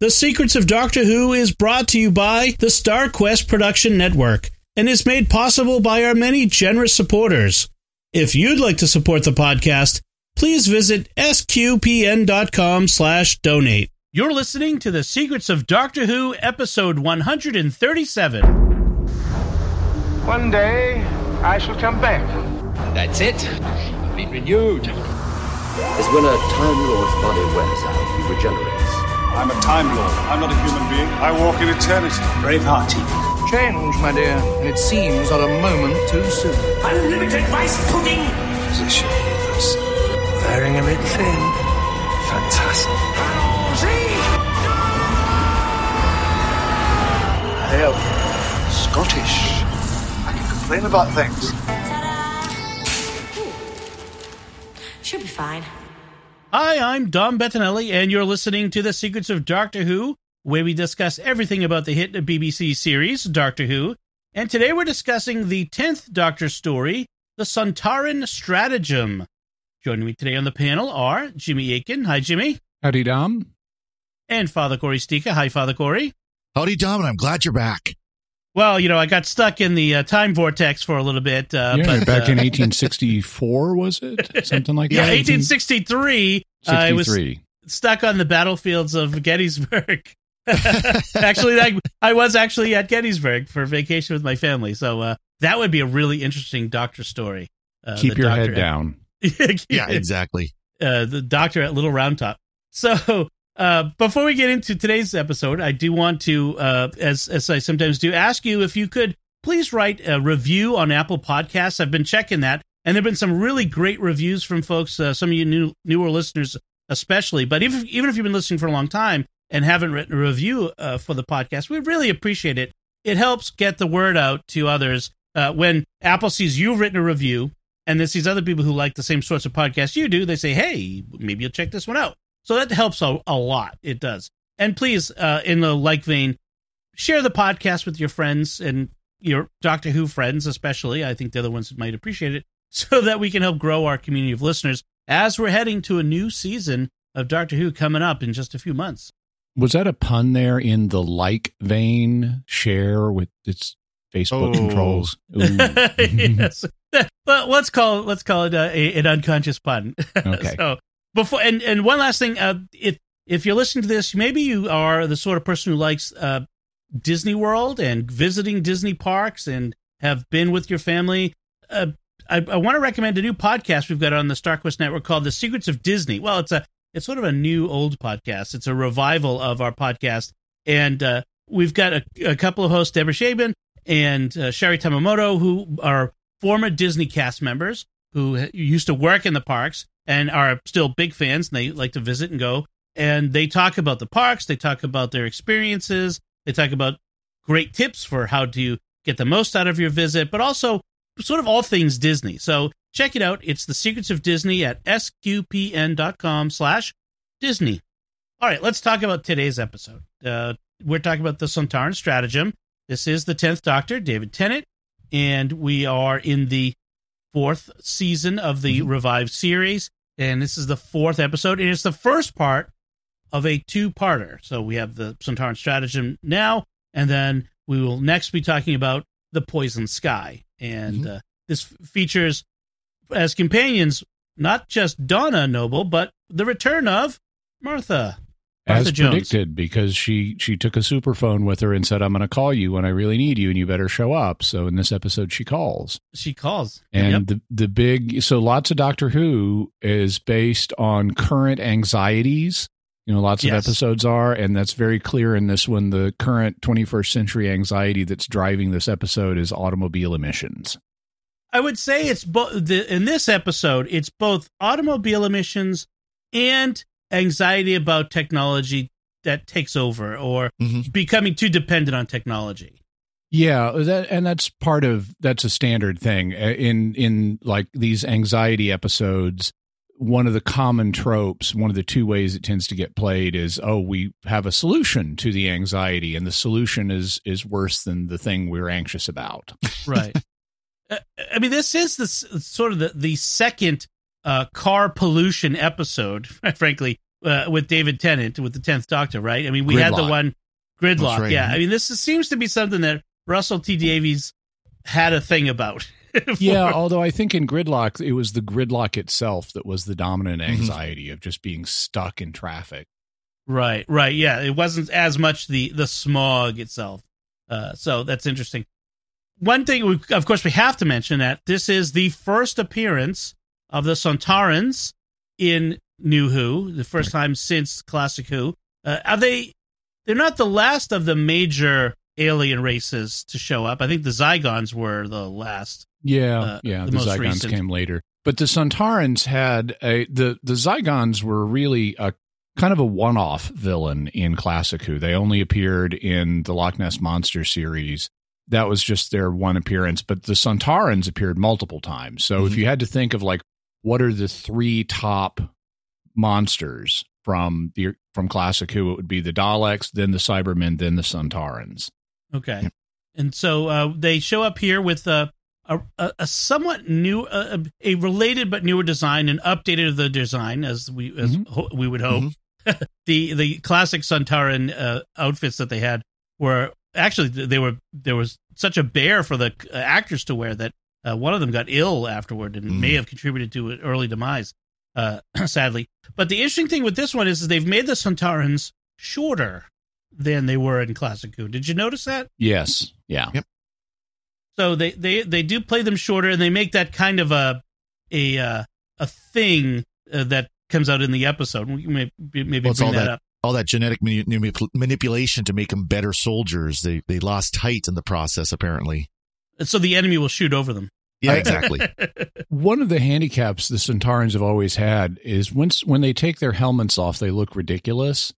The Secrets of Doctor Who is brought to you by the Star Quest Production Network and is made possible by our many generous supporters. If you'd like to support the podcast, please visit sqpn.com slash donate. You're listening to The Secrets of Doctor Who, episode 137. One day, I shall come back. That's it. Been renewed. As when a Time Lord's body wears out, he regenerates. I'm a Time Lord. I'm not a human being. I walk in eternity. Braveheart. Change, my dear, and it seems not a moment too soon. Unlimited rice pudding. Position with us. Wearing a red fin. Fantastic. I am Scottish. I can complain about things. Should be fine. Hi, I'm Dom Bettinelli, and you're listening to The Secrets of Doctor Who, where we discuss everything about the hit BBC series, Doctor Who. And today we're discussing the 10th Doctor story, The Sontaran Stratagem. Joining me today on the panel are Jimmy Akin. Hi, Jimmy. Howdy, Dom. And Father Cory Sticha. Hi, Father Cory. Howdy, Dom, and I'm glad you're back. Well, you know, I got stuck in the uh, time vortex for a little bit. Uh, yeah, but, back uh, in 1864, was it? Something like that? yeah, that? 1863. I was stuck on the battlefields of Gettysburg. actually, I, I was actually at Gettysburg for vacation with my family, so uh, that would be a really interesting doctor story. Uh, Keep your doctor head at- down. Yeah, exactly. uh, the doctor at Little Round Top. So, uh, before we get into today's episode, I do want to, uh, as as I sometimes do, ask you if you could please write a review on Apple Podcasts. I've been checking that, and there've been some really great reviews from folks. Uh, some of you new newer listeners, especially, but even even if you've been listening for a long time and haven't written a review uh, for the podcast, we really appreciate it. It helps get the word out to others. Uh, when Apple sees you've written a review and then sees other people who like the same sorts of podcasts you do, they say, "Hey, maybe you'll check this one out." So that helps a, a lot. It does. And please, uh, in the like vein, share the podcast with your friends and your Doctor Who friends, especially. I think they're the ones that might appreciate it, so that we can help grow our community of listeners as we're heading to a new season of Doctor Who coming up in just a few months. Was that a pun there in the like vein? Share with its Facebook Oh. controls. Yes. Well, let's call it, let's call it uh, a, an unconscious pun. Okay. so before and and one last thing, uh, if if you're listening to this, maybe you are the sort of person who likes uh, Disney World and visiting Disney parks and have been with your family. Uh, I, I want to recommend a new podcast we've got on the StarQuest network called The Secrets of Disney. Well, it's a it's sort of a new old podcast. It's a revival of our podcast, and uh, we've got a, a couple of hosts, Deborah Shaban and uh, Sherry Tamamoto, who are former Disney cast members who used to work in the parks and are still big fans. And they like to visit and go, and they talk about the parks. They talk about their experiences. They talk about great tips for how to get the most out of your visit, but also sort of all things Disney. So check it out. It's the Secrets of Disney at sqpn.com slash Disney. All right, let's talk about today's episode. Uh, we're talking about the Sontaran Stratagem. This is the 10th Doctor, David Tennant, and we are in the fourth season of the revived series. And this is the fourth episode, and it's the first part of a two parter. So we have the Sontaran Stratagem now, and then we will next be talking about the Poison Sky. And uh, this f- features as companions not just Donna Noble, but the return of Martha. Martha As Jones. predicted, because she she took a superphone with her and said, "I'm going to call you when I really need you, and you better show up." So in this episode, she calls. She calls. And Yep. the the big so lots of Doctor Who is based on current anxieties. You know, lots of episodes are, and that's very clear in this one. The current 21st century anxiety that's driving this episode is automobile emissions. I would say it's both in this episode. It's both automobile emissions and anxiety about technology that takes over or Mhm. becoming too dependent on technology. Yeah, that and that's part of that's a standard thing in in like these anxiety episodes. One of the common tropes, one of the two ways it tends to get played is, oh, we have a solution to the anxiety, and the solution is is worse than the thing we're anxious about. Right. Uh, I mean, this is the sort of the the second uh, car pollution episode, frankly, uh, with David Tennant with the Tenth Doctor, right? I mean, we had the one Gridlock. Right. Yeah, I mean, this is, seems to be something that Russell T Davies had a thing about. Yeah, although I think in gridlock, it was the gridlock itself that was the dominant Mm-hmm. anxiety of just being stuck in traffic. Right, right. Yeah, it wasn't as much the the smog itself. Uh, so that's interesting. One thing, we, of course, we have to mention that this is the first appearance of the Sontarans in New Who, the first time since Classic Who. Uh, are they? They're not the last of the major alien races to show up. I think the Zygons were the last. Yeah, Uh, yeah. the The, Zygons recent. came later, but the Sontarans had a the the Zygons were really a kind of a one off villain in Classic Who. They only appeared in the Loch Ness Monster series. That was just their one appearance, but the Sontarans appeared multiple times. So if Mhm. you had to think of like what are the three top monsters from the from Classic Who, it would be the Daleks, then the Cybermen, then the Sontarans. Okay. And so uh, they show up here with a a, a, somewhat new, uh, a related but newer design, and updated of the design as we as Mhm. ho- we would hope. the the classic Sontaran uh, outfits that they had were actually they were there was such a bear for the uh, actors to wear that uh, one of them got ill afterward and may Mhm. have contributed to an early demise. Uh, sadly, but the interesting thing with this one is, is they've made the Sontarans shorter than they were in Classic Who. Did you notice that? Yes, yeah. So they they they do play them shorter, and they make that kind of a a uh, a thing uh, that comes out in the episode. We may maybe Well, bring all that, that- up. All that genetic manipulation to make them better soldiers. They they lost height in the process, apparently. So the enemy will shoot over them. Yeah, exactly. One of the handicaps the Sontarans have always had is once when they take their helmets off, they look ridiculous.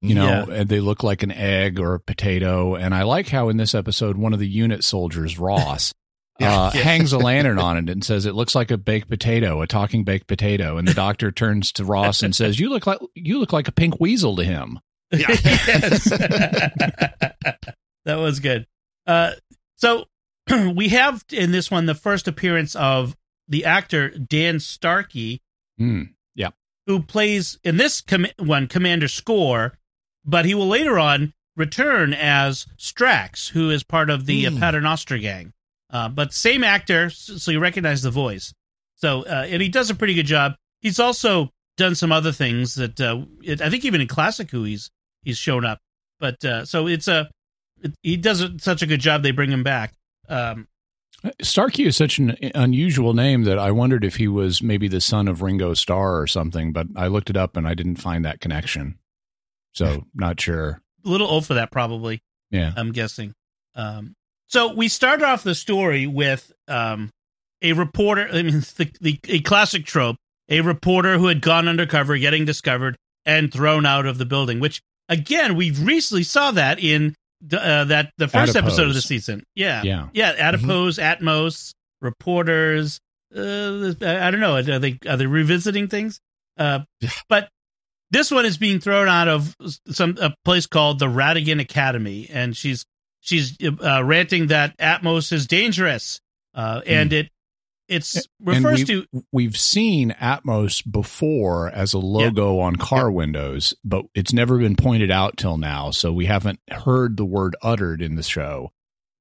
You know, and they look like an egg or a potato. And I like how in this episode, one of the unit soldiers, Ross, Yeah. uh, hangs a lantern on it and says it looks like a baked potato, a talking baked potato. And the doctor turns to Ross and says, "You look like you look like a pink weasel to him." yes. that was good. Uh, so we have in this one the first appearance of the actor Dan Starkey, Hmm. who plays in this com- one Commander Skorr, but he will later on return as Strax, who is part of the uh, Hmm. Paternoster gang. Uh, but same actor, so you recognize the voice. So uh, and he does a pretty good job. He's also done some other things that uh, it, I think even in Classic Who he's he's shown up. But uh, so it's a it, he does such a good job. They bring him back. Um, Starkey is such an unusual name that I wondered if he was maybe the son of Ringo Starr or something, but I looked it up and I didn't find that connection. So, not sure. a little old for that, probably. Yeah. I'm guessing. Um, so we start off the story with um, a reporter. I mean, the, the a classic trope: a reporter who had gone undercover, getting discovered and thrown out of the building. Which again, we recently saw that in uh, that the first episode of the season. Yeah, Yeah. yeah. Adipose, Atmos, reporters. Uh, I don't know. Are they are they revisiting things? Uh, but this one is being thrown out of some a place called the Rattigan Academy, and she's she's uh, ranting that Atmos is dangerous, uh, and it it's refers to we've seen Atmos before as a logo on car windows, but it's never been pointed out till now. So we haven't heard the word uttered in the show.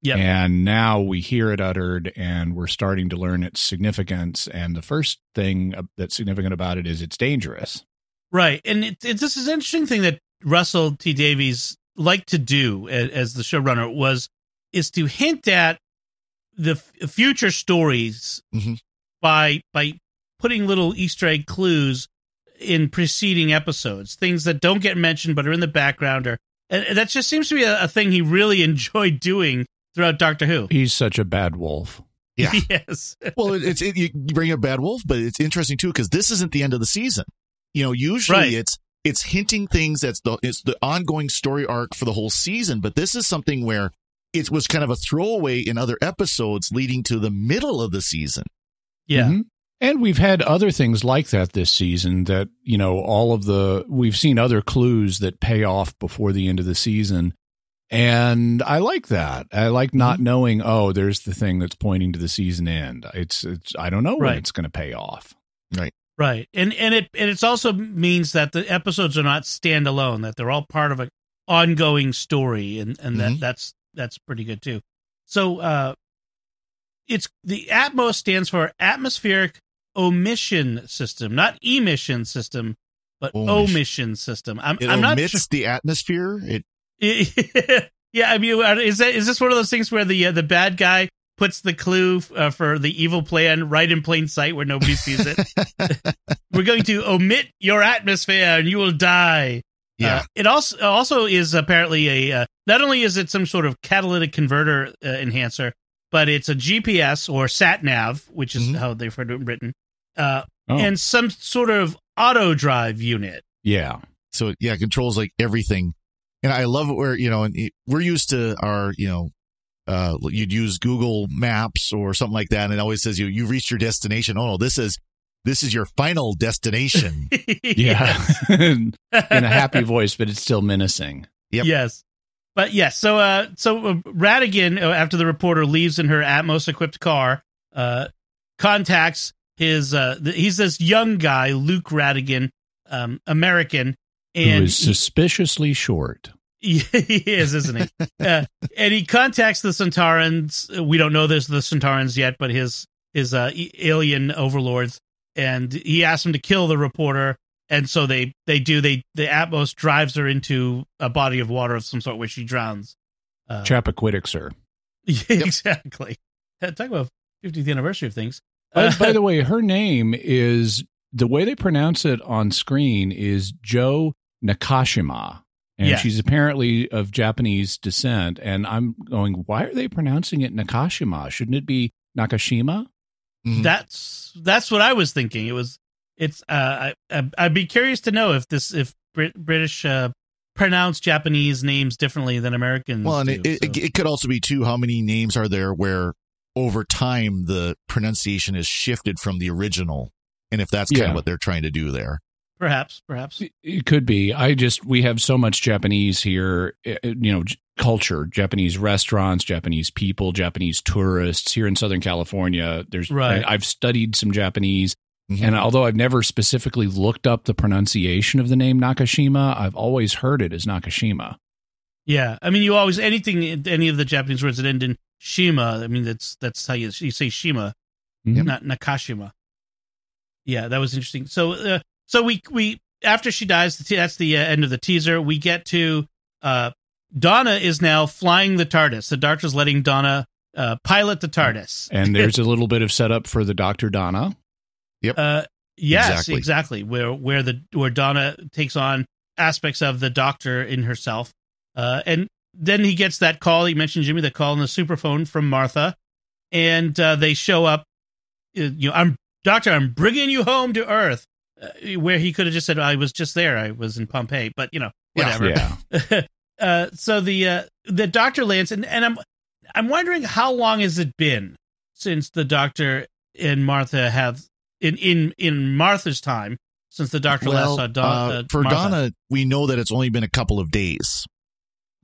Yep. And now we hear it uttered and we're starting to learn its significance. And the first thing that's significant about it is it's dangerous. right, and it, it, this is an interesting thing that Russell T Davies liked to do as, as the showrunner was is to hint at the f- future stories Mhm. by by putting little Easter egg clues in preceding episodes, things that don't get mentioned but are in the background, or and that just seems to be a, a thing he really enjoyed doing throughout Doctor Who. He's such a bad wolf. Yeah. yes, well, it, it's it, you bring up Bad Wolf, but it's interesting too because this isn't the end of the season. You know, usually Right. it's it's hinting things that's the it's the ongoing story arc for the whole season, but this is something where it was kind of a throwaway in other episodes leading to the middle of the season. yeah, Mhm. And we've had other things like that this season that, you know, all of the, we've seen other clues that pay off before the end of the season. And I like that. I like not knowing, oh, there's the thing that's pointing to the season end. It's, it's, I don't know when Right. it's going to pay off. Right, Right. and and it and it's also means that the episodes are not standalone; that they're all part of an ongoing story, and and that Mhm. that's that's pretty good too. So, uh, it's the Atmos stands for Atmospheric Omission System, not emission system, but Omission. omission system. I'm It I'm not omits sure. the atmosphere. It yeah, I mean, uh, is that is this one of those things where the uh, the bad guy puts the clue uh, for the evil plan right in plain sight where nobody sees it? We're going to omit your atmosphere and you will die. Yeah. Uh, it also also is apparently a uh, not only is it some sort of catalytic converter uh, enhancer, but it's a GPS or sat nav, which is Mhm. how they've heard it written, uh, Oh. and some sort of auto drive unit. yeah. so yeah, it controls like everything. And I love it where, you know, and we're used to our, you know, uh, you'd use Google Maps or something like that. And it always says you, you've reached your destination. Oh, no, this is, this is your final destination. Yeah. in a happy voice, but it's still menacing. Yep. Yes. But yes, so uh, so uh, Rattigan, uh, after the reporter leaves in her Atmos equipped car, uh, contacts his. Uh, th- he's this young guy, Luke Rattigan, um, American, and is suspiciously short. he, he is, isn't he? uh, and he contacts the Sontarans. We don't know there's the Sontarans yet, but his his uh, alien overlords, and he asks him to kill the reporter. And so they they do. They the Atmos drives her into a body of water of some sort where she drowns. Uh, Chappaquiddick, yeah, exactly. Uh, Talk about 50th anniversary of things. By, Uh, by the way, her name is the way they pronounce it on screen is Jo Nakashima. And Yeah. she's apparently of Japanese descent. And I'm going, why are they pronouncing it Nakashima? Shouldn't it be Nakashima? Mhm. that's that's what I was thinking. It was it's. Uh, I, I I'd be curious to know if this if Brit, British uh, pronounce Japanese names differently than Americans. well, and do, it, it, so. it could also be too, how many names are there where over time the pronunciation is shifted from the original? And if that's kind Yeah. of what they're trying to do there. perhaps perhaps. It- It could be. I just, we have so much Japanese here, eh, eh, you know, j- culture, Japanese restaurants, Japanese people, Japanese tourists here in Southern California. There's, Right. I, I've studied some Japanese. Mhm. And although I've never specifically looked up the pronunciation of the name Nakashima, I've always heard it as Nakashima. Yeah, I mean, you always anything any of the Japanese words that end in shima. I mean, that's that's how you you say shima, Mhm. not nakashima. Yeah, that was interesting. So, uh, so we we after she dies, that's the uh, end of the teaser. We get to uh, Donna is now flying the TARDIS. The Doctor's letting Donna uh, pilot the TARDIS. And there's a little bit of setup for the Dr. Donna. Yep. Uh, yes, Exactly. exactly. Where where the where Donna takes on aspects of the Doctor in herself, uh, and then he gets that call. You mentioned Jimmy, the call on the superphone from Martha, and uh, they show up. uh, You know, I'm Doctor. I'm bringing you home to Earth. Uh, where he could have just said, "I was just there. I was in Pompeii," but you know, Yeah. whatever. Yeah. uh, so the uh, the Doctor lands, and, and I'm I'm wondering how long has it been since the Doctor and Martha have in in in Martha's time since the Doctor last saw Don, uh, uh, for Martha. Donna, we know that it's only been a couple of days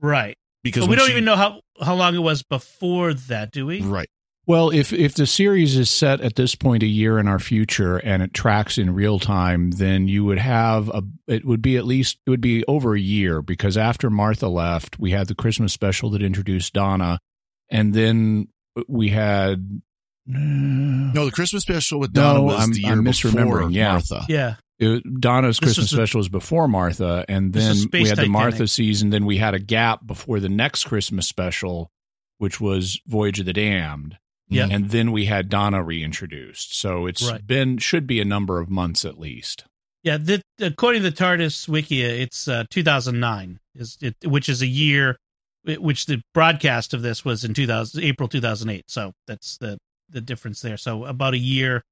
right? because But we don't she- even know how how long it was before that, do we? Right. Well, if if the series is set at this point a year in our future and it tracks in real time, then you would have a it would be at least it would be over a year because after Martha left, we had the Christmas special that introduced Donna, and then we had No, the Christmas special with Donna No, was I'm- the year I'm before misremembering, yeah. Martha. Yeah, it, Donna's This Christmas was the- special was before Martha, and then we Space had the Martha season. Then we had a gap before the next Christmas special, which was Voyage of the Damned. Yeah. and then we had Donna reintroduced. So it's Right. been should be a number of months at least. yeah. The, according to the TARDIS Wikia, it's uh, 2009, is it, which is a year, which the broadcast of this was in 2000 April 2008. So that's the the difference there. So about a year.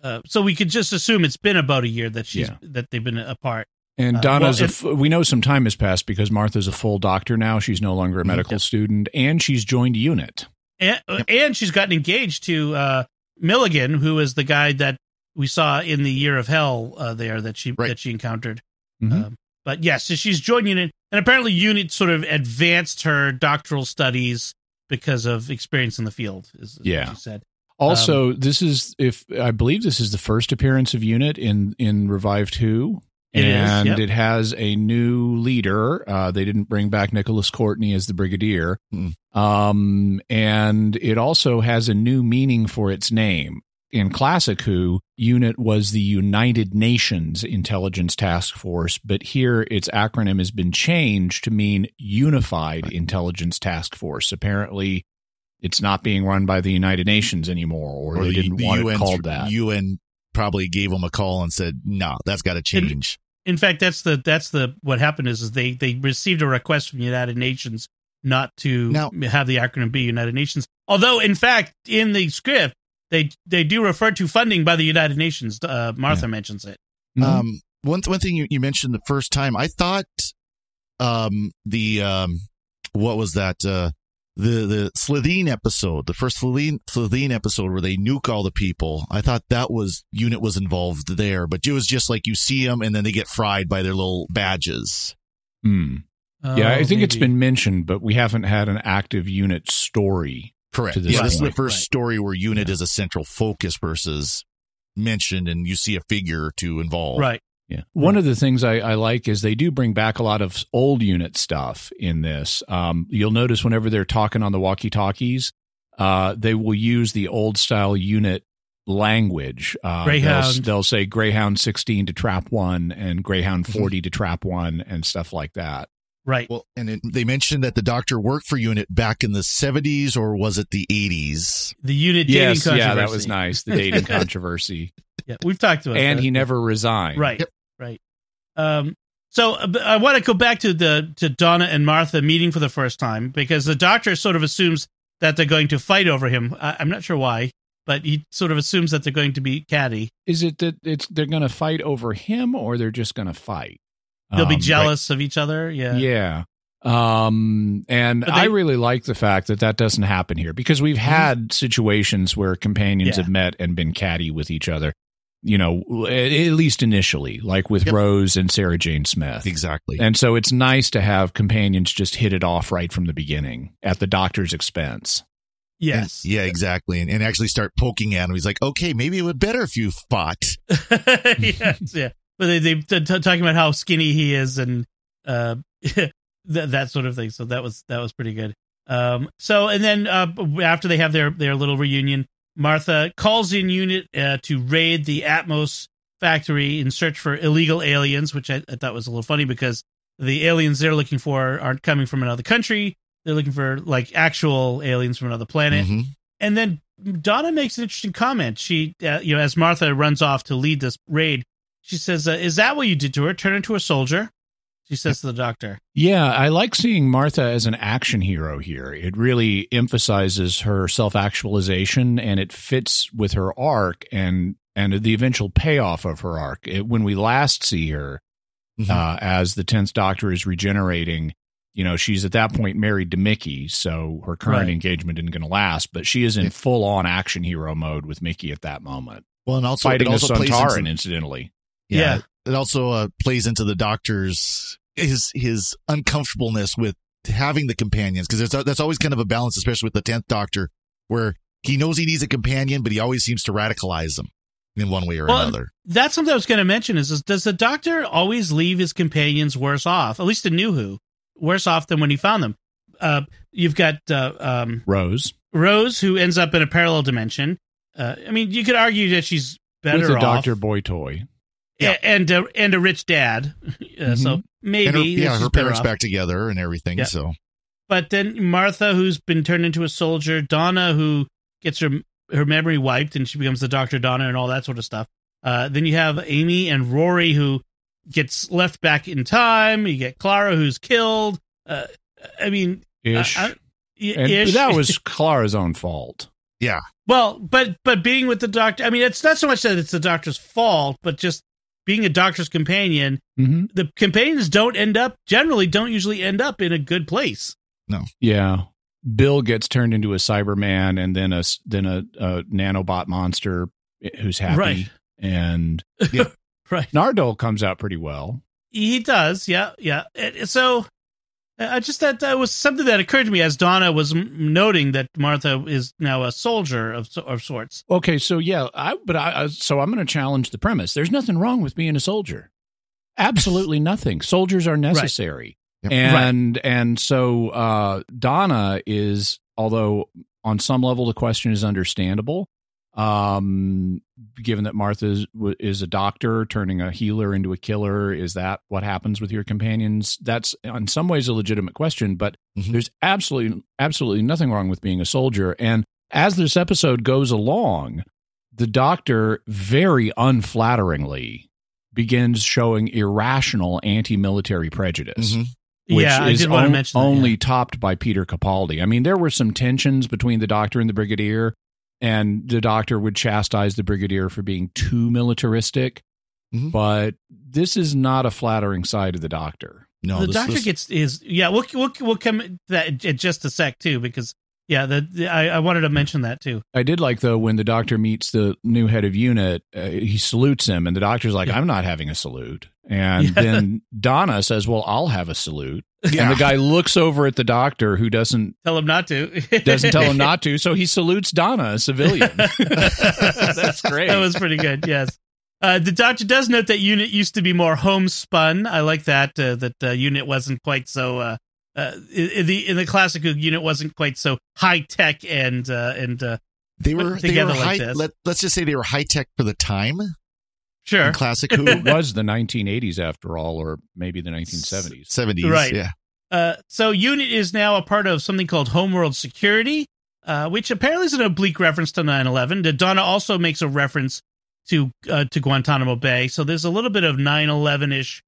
Uh, so we could just assume it's been about a year that she's Yeah. that they've been apart. And Uh, Donna's well, a f we know some time has passed because Martha's a full doctor now. She's no longer a medical Yep. student, and she's joined UNIT. And and she's gotten engaged to uh, Milligan, who is the guy that we saw in the Year of Hell uh, there that she Right. that she encountered. Mhm. Um, but yes, so she's joined Unit, and apparently Unit sort of advanced her doctoral studies because of experience in the field. Is, Yeah. she said. Also, this is if I believe this is the first appearance of Unit in in Revived Who, It is, and yep. it has a new leader. Uh, they didn't bring back Nicholas Courtney as the Brigadier, Hmm. um, and it also has a new meaning for its name. In Classic Who, Unit was the United Nations Intelligence Task Force, but here its acronym has been changed to mean Unified Intelligence Task Force. Apparently, it's not being run by the United Nations anymore, or, they the- didn't the want it UN's called that. UN probably gave them a call and said, "No, that's got to change." In fact, that's the that's the what happened is, is they they received a request from the United Nations not to Now- have the acronym be United Nations. Although, in fact, in the script they they do refer to funding by the United Nations. Uh, Martha mentions it. Mhm. Um, one one thing you, you mentioned the first time, I thought, um, the um, what was that? Uh, the the Slitheen episode, the first Slitheen Slitheen episode where they nuke all the people. I thought that was unit was involved there, but it was just like you see them and then they get fried by their little badges. Hmm. Yeah, I Oh, think it's been mentioned, but we haven't had an active unit story. Correct. This yeah, this is the first Right. story where unit is a central focus versus mentioned, and you see a figure or two involved. right. Yeah. One of the things I, I like is they do bring back a lot of old unit stuff in this. Um, you'll notice whenever they're talking on the walkie talkies, uh, they will use the old style unit language. Uh, Greyhound. They'll, they'll say Greyhound 16 to trap one and Greyhound Mm-hmm. 40 to trap one and stuff like that. Right. Well, and it, they mentioned that the doctor worked for unit back in the 70s, or was it the 80s? the unit dating Yes, controversy. yeah, that was nice. The dating controversy. Yeah, we've talked about and that. he never resigned. Right. Yep. Right. Um, so uh, I want to go back to the to Donna and Martha meeting for the first time because the doctor sort of assumes that they're going to fight over him. I, I'm not sure why, but he sort of assumes that they're going to be catty. Is it that it's they're going to fight over him or they're just going to fight? They'll be Um, jealous of each other. Yeah. Yeah. Um, and they- I really like the fact that that doesn't happen here because we've had situations where companions Yeah. have met and been catty with each other, you know, at, at least initially, like with Yep. Rose and Sarah Jane Smith. Exactly. And so it's nice to have companions just hit it off right from the beginning at the doctor's expense. Yes. And- yeah, exactly. And, and actually start poking at him. He's like, okay, maybe it would be better if you fought. yes. Yeah. But they they t- t- talking about how skinny he is and uh that that sort of thing. So that was that was pretty good. Um. So and then uh after they have their their little reunion, Martha calls in unit uh, to raid the Atmos factory in search for illegal aliens, which I, I thought was a little funny because the aliens they're looking for aren't coming from another country. They're looking for like actual aliens from another planet. Mhm. And then Donna makes an interesting comment. She, uh, you know, as Martha runs off to lead this raid, she says, uh, "Is that what you did to her? Turn into a soldier?" She says to the doctor. Yeah, I like seeing Martha as an action hero here. It really emphasizes her self-actualization and it fits with her arc and and the eventual payoff of her arc. It, when we last see her Mhm. uh, as the 10th Doctor is regenerating, you know, she's at that point married to Mickey, so her current Right. engagement isn't going to last, but she is in full-on action hero mode with Mickey at that moment. well, and also, Fighting it a also plays Sontaran, into, incidentally. yeah, Yeah. It also uh, plays into the doctor's his his uncomfortableness with having the companions because that's always kind of a balance, especially with the tenth Doctor, where he knows he needs a companion, but he always seems to radicalize them in one way or Well, another. That's something I was going to mention. Is, is does the doctor always leave his companions worse off? At least in New Who, worse off than when he found them. Uh, you've got uh, um, Rose Rose, who ends up in a parallel dimension. Uh, I mean, you could argue that she's better with a off. Doctor Boy toy. Yeah, and uh, and a rich dad. Uh, So maybe her, yeah, her parents back together and everything. Yeah. So But then Martha, who's been turned into a soldier, Donna, who gets her her memory wiped and she becomes the Doctor Donna and all that sort of stuff. Uh, then you have Amy and Rory, who gets left back in time. You get Clara, who's killed. Uh, I mean, Ish. I- I- y- and ish. that was Clara's own fault. yeah, well, but but being with the Doctor, I mean, it's not so much that it's the Doctor's fault, but just being a Doctor's companion. Mm-hmm. The companions don't end up generally don't usually end up in a good place. No. Yeah. Bill gets turned into a Cyberman and then a s- then a, a nanobot monster who's happy. Right. And Right. Nardole comes out pretty well. He does, yeah, yeah. So, I just that that was something that occurred to me as Donna was m- noting that Martha is now a soldier of of sorts. Okay, so yeah, I but I I- so I'm going to challenge the premise. There's nothing wrong with being a soldier. Absolutely nothing. Soldiers are necessary. Yep. And and so uh Donna is although on some level the question is understandable um given that Martha is, is a doctor turning a healer into a killer is that what happens with your companions that's in some ways a legitimate question but Mhm. there's absolutely absolutely nothing wrong with being a soldier and as this episode goes along the doctor very unflatteringly begins showing irrational anti-military prejudice Mhm. which yeah, I is did want to on- mention that, only yeah. topped by Peter Capaldi. I mean, there were some tensions between the doctor and the brigadier, and the doctor would chastise the brigadier for being too militaristic. Mhm. But this is not a flattering side of the doctor. No, the this- doctor this- gets is yeah. We'll we'll we'll come to that in just a sec too because yeah, the, the I, I wanted to mention that too. I did like though when the doctor meets the new head of unit, uh, he salutes him, and the doctor's like, Yeah. "I'm not having a salute." And Yeah. then Donna says, "Well, I'll have a salute." Yeah. And the guy looks over at the doctor, who doesn't Tell him not to. doesn't tell him not to, so he salutes Donna, a civilian. That's great. That was pretty good. Yes. Uh, the doctor does note that unit used to be more homespun. I like that. Uh, that uh, unit wasn't quite so. Uh, in in the in the classic unit wasn't quite so high tech and uh, and uh, they put were they together were like high, this. let, let's just say they were high tech for the time sure. in classic Who it was the 1980s after all, or maybe the 1970s. 70s Right. yeah Uh, so unit is now a part of something called Homeworld Security, uh, which apparently is an oblique reference to 9/11. The Donna also makes a reference to uh, to Guantanamo Bay, so there's a little bit of 9/11 ish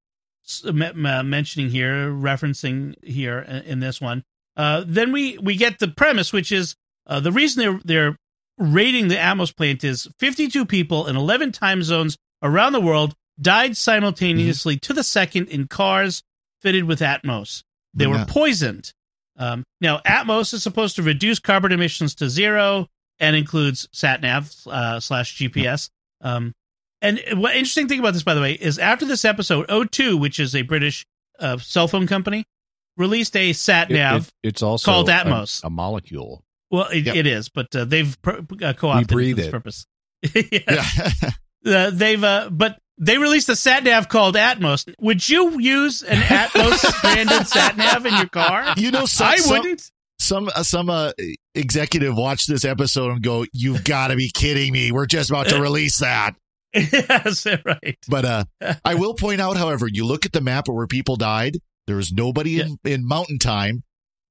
mentioning here, referencing here in, this one. Uh, then we we get the premise, which is uh, the reason they're they're raiding the Atmos plant is 52 people in 11 time zones around the world died simultaneously to the second in cars fitted with Atmos. They were poisoned. Um, now, Atmos is supposed to reduce carbon emissions to zero and includes sat nav uh, slash GPS. Um, and what interesting thing about this, by the way, is after this episode, O2, which is a British uh, cell phone company, released a sat nav. it- it's also called Atmos. a, molecule. well, it, Yep. it is, but uh, they've pro- uh, co-opted it breathe this it. purpose. yeah Uh, they've, uh, but they released a sat nav called Atmos. Would you use an Atmos branded sat nav in your car? you know some, I some- wouldn't. some uh, some uh, executive watch this episode and go you've got to be kidding me we're just about to release that yes, right. but uh i will point out however you look at the map of where people died there was nobody in, in mountain time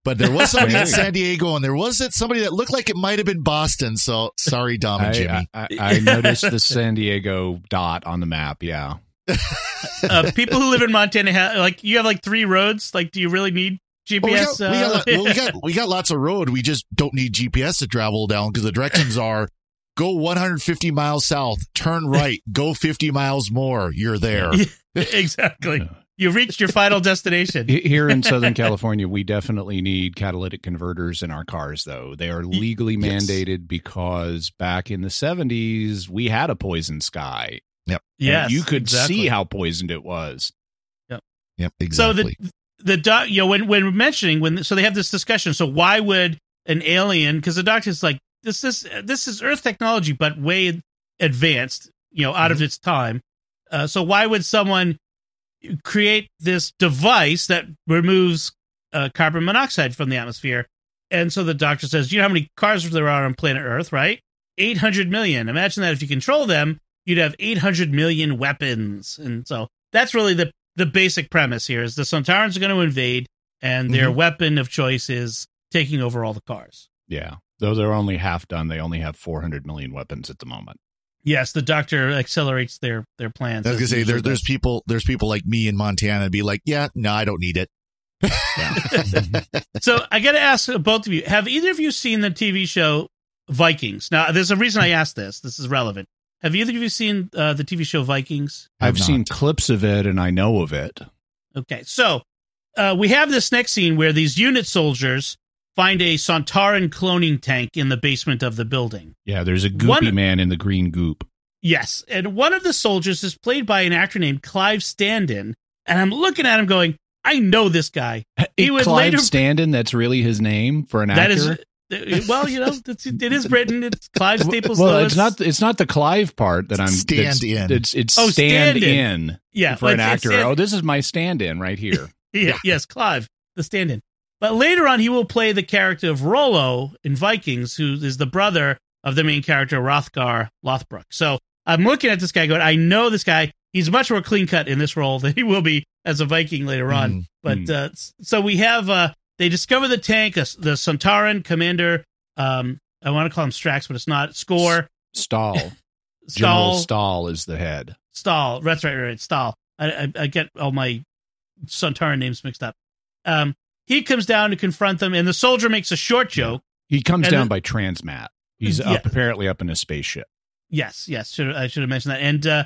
but there was somebody in san diego and there was it somebody that looked like it might have been boston so sorry dom and I, jimmy I, I, I noticed the San Diego dot on the map. Yeah. Uh, people who live in Montana have like you have like three roads. Like, do you really need Well, we, GPS? got, we, got, uh, well, we got we got lots of road. We just don't need GPS to travel down because the directions are go 150 miles south, turn right, go 50 miles more. You're there. exactly. You reached your final destination. Here in Southern California, we definitely need catalytic converters in our cars, though. They are legally yes. mandated because back in the 70s, we had a poison sky. And Yes, you could exactly. see how poisoned it was. Yep, So exactly. So the the doc, you know, when when mentioning when so they have this discussion. So why would an alien? Because the doctor's like this is this is Earth technology, but way advanced, you know, out of its time. Uh, so why would someone create this device that removes uh, carbon monoxide from the atmosphere? And so the doctor says, you know how many cars there are on planet Earth, right? 800 million. Imagine that if you control them, you'd have 800 million weapons. And so that's really the the basic premise here is the Sontarans are going to invade and their Mhm. weapon of choice is taking over all the cars. Yeah. Though they're only half done, they only have 400 million weapons at the moment. Yes, the doctor accelerates their their plans. I was gonna say usually there, there's people there's people like me in Montana be like, yeah, no, I don't need it. so I got to ask both of you: Have either of you seen the TV show Vikings? Now, there's a reason I asked this. This is relevant. Have either of you seen uh, the TV show Vikings? I've seen clips of it and I know of it. Okay, so uh, we have this next scene where these unit soldiers find a Sontaran cloning tank in the basement of the building. Yeah, there's a goopy One- man in the green goop. Yes, and one of the soldiers is played by an actor named Clive Standen, and I'm looking at him going, I know this guy. He He would Clive later. Standen, that's really his name for an That actor. is, uh, well, you know, it's, it is Britain. It's Clive Staples well, Lewis. it's not. It's not the Clive part that I'm. Stand in. It's it's Oh, stand, stand in. in. Yeah, for an it's- it's actor. stand- oh, this is my stand-in right here. Yeah, Yes, Clive, the stand-in. But later on, he will play the character of Rollo in Vikings, who is the brother of the main character Rothgar Lothbrok. So I'm looking at this guy going, I know this guy. He's much more clean cut in this role than he will be as a Viking later on. Mhm. But Mm. uh, so we have uh, they discover the tank, uh, the Sontaran commander. Um, I want to call him Strax, but it's not. Skorr Staal. General Staal Staal is the head. Staal. That's right, right, Staal. I, I, I get all my Sontaran names mixed up. Um, he comes down to confront them, and the soldier makes a short joke. He comes down the- by Transmat. He's Yeah. up apparently up in a spaceship. Yes, yes, should, I should have mentioned that. And uh,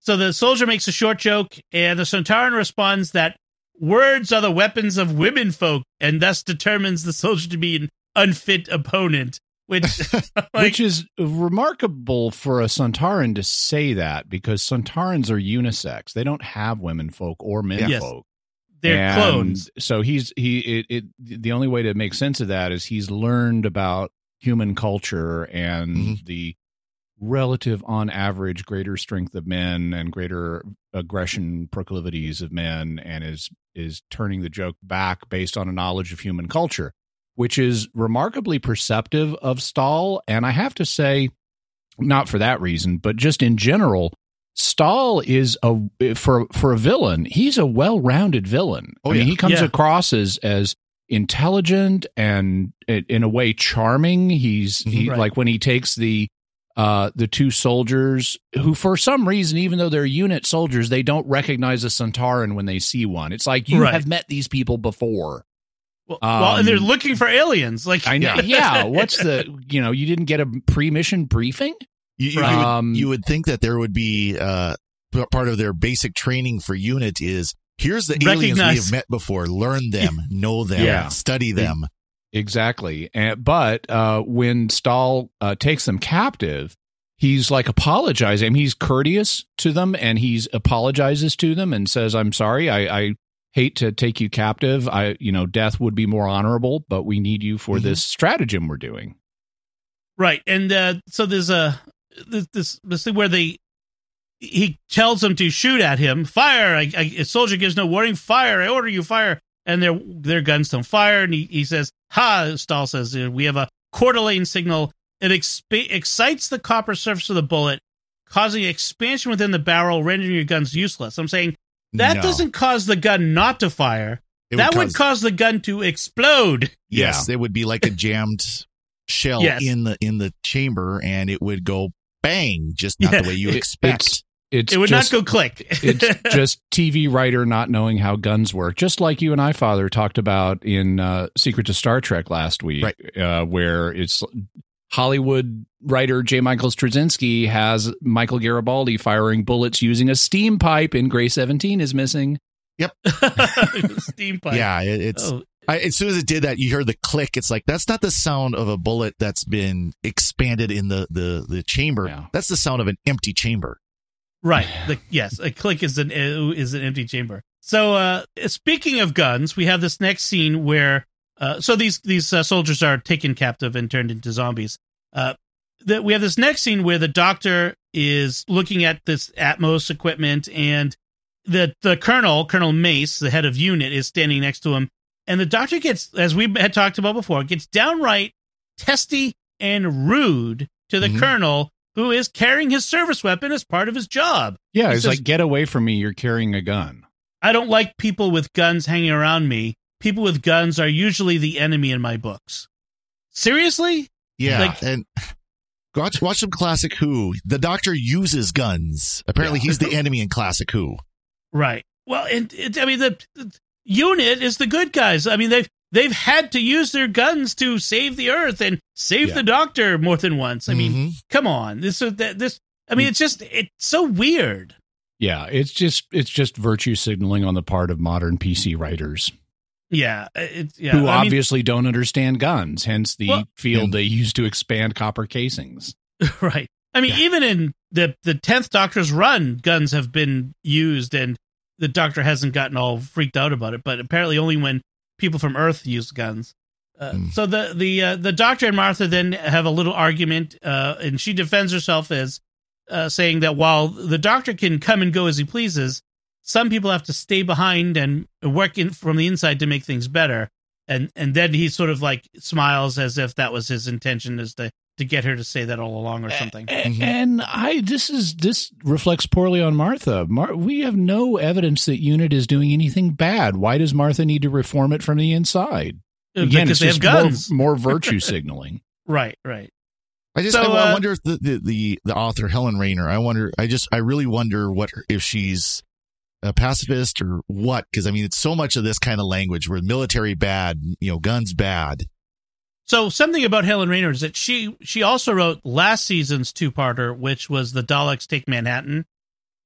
so the soldier makes a short joke, and the Sontaran responds that words are the weapons of women folk, and thus determines the soldier to be an unfit opponent. Which, like, Which is remarkable for a Sontaran to say that because Sontarans are unisex. They don't have women folk or men Yes. folk. They're And clones. So he's he it, it the only way to make sense of that is he's learned about human culture and Mhm. the relative on average greater strength of men and greater aggression proclivities of men and is is turning the joke back based on a knowledge of human culture which is remarkably perceptive of Staal and I have to say not for that reason but just in general Staal is a for for a villain. He's a well-rounded villain. Oh, I mean, yeah. he comes Yeah. across as as intelligent and in a way charming. He's he, Right. like when he takes the uh the two soldiers who for some reason even though they're unit soldiers they don't recognize a Sontaran when they see one. It's like you Right. have met these people before. Well, well, and they're um, looking for aliens. Like I know. Yeah, what's the you know, you didn't get a pre-mission briefing? You, you, Right. would, Um, you would think that there would be uh, part of their basic training for unit is here's the aliens we have met before. Learn them, know them, Yeah. study them. Exactly. And, but uh, when Staal uh, takes them captive, he's like apologizing. I mean, he's courteous to them and he's apologizes to them and says, I'm sorry. I, I hate to take you captive. I, you know, death would be more honorable, but we need you for Mhm. this stratagem we're doing. Right, and uh, so there's a this this, this thing where they he tells them to shoot at him. Fire! I, I, a soldier gives no warning. Fire! I order you fire! And their their guns don't fire. And he, he says, "Ha!" Staal says, uh, "We have a cordolaine signal. It exp- excites the copper surface of the bullet, causing expansion within the barrel, rendering your guns useless." I'm saying that No. doesn't cause the gun not to fire. It that would cause- cause the gun to explode. Yes, it would be like a jammed shell Yes. in the in the chamber, and it would go bang, just not Yeah. the way you It- expect. It's it would just, not go click. it's just TV writer not knowing how guns work, just like you and I, Father, talked about in uh, Secret to Star Trek last week, Right. uh, where it's Hollywood writer J. Michael Straczynski has Michael Garibaldi firing bullets using a steam pipe, in Gray Seventeen is missing. Yep. steam pipe. yeah, it, it's Oh, I, as soon as it did that, you heard the click. It's like that's not the sound of a bullet that's been expanded in the the the chamber. Yeah. That's the sound of an empty chamber. right. The, yes, a click is an is an empty chamber. So, uh, speaking of guns, we have this next scene where uh, so these these uh, soldiers are taken captive and turned into zombies. Uh, that we have this next scene where the doctor is looking at this Atmos equipment, and the the colonel, Colonel Mace, the head of unit, is standing next to him, and the doctor gets, as we had talked about before, gets downright testy and rude to the Mhm. colonel who is carrying his service weapon as part of his job. Yeah, he's like get away from me! You're carrying a gun. I don't like people with guns hanging around me. People with guns are usually the enemy in my books. Seriously? Yeah, Like- and watch watch some classic Who. The Doctor uses guns. Apparently, he's the enemy in classic Who. Right. Well, and it, I mean the, the unit is the good guys. I mean they've they've had to use their guns to save the Earth and save Yeah. the Doctor more than once. I mean, Mhm. come on. This uh, is that this. I mean, mm. it's just it's so weird. Yeah, it's just it's just virtue signaling on the part of modern PC writers Yeah. Uh, it's yeah. who I mean, obviously don't understand guns. Hence the Well- field And- they use to expand copper casings. right. I mean, even in the the tenth Doctor's run, guns have been used, and the doctor hasn't gotten all freaked out about it, but apparently only when people from Earth use guns. Uh, Hmm. So the the uh, the doctor and Martha then have a little argument, uh, and she defends herself as uh, saying that while the doctor can come and go as he pleases, some people have to stay behind and work in from the inside to make things better. And and then he sort of like smiles as if that was his intention, is to to get her to say that all along or something. A- And I this is this reflects poorly on Martha. Mar- we have no evidence that Unit is doing anything bad. Why does Martha need to reform it from the inside? Again, because it's they just more- guns. More, virtue signaling. Right, right. I just So, I, I uh, wonder if the, the the the author Helen Raynor. I wonder. I just I really wonder what if she's a pacifist or what. Because I mean, it's so much of this kind of language where military bad, you know, guns bad. So something about Helen Raynor is that she she also wrote last season's two parter, which was the Daleks Take Manhattan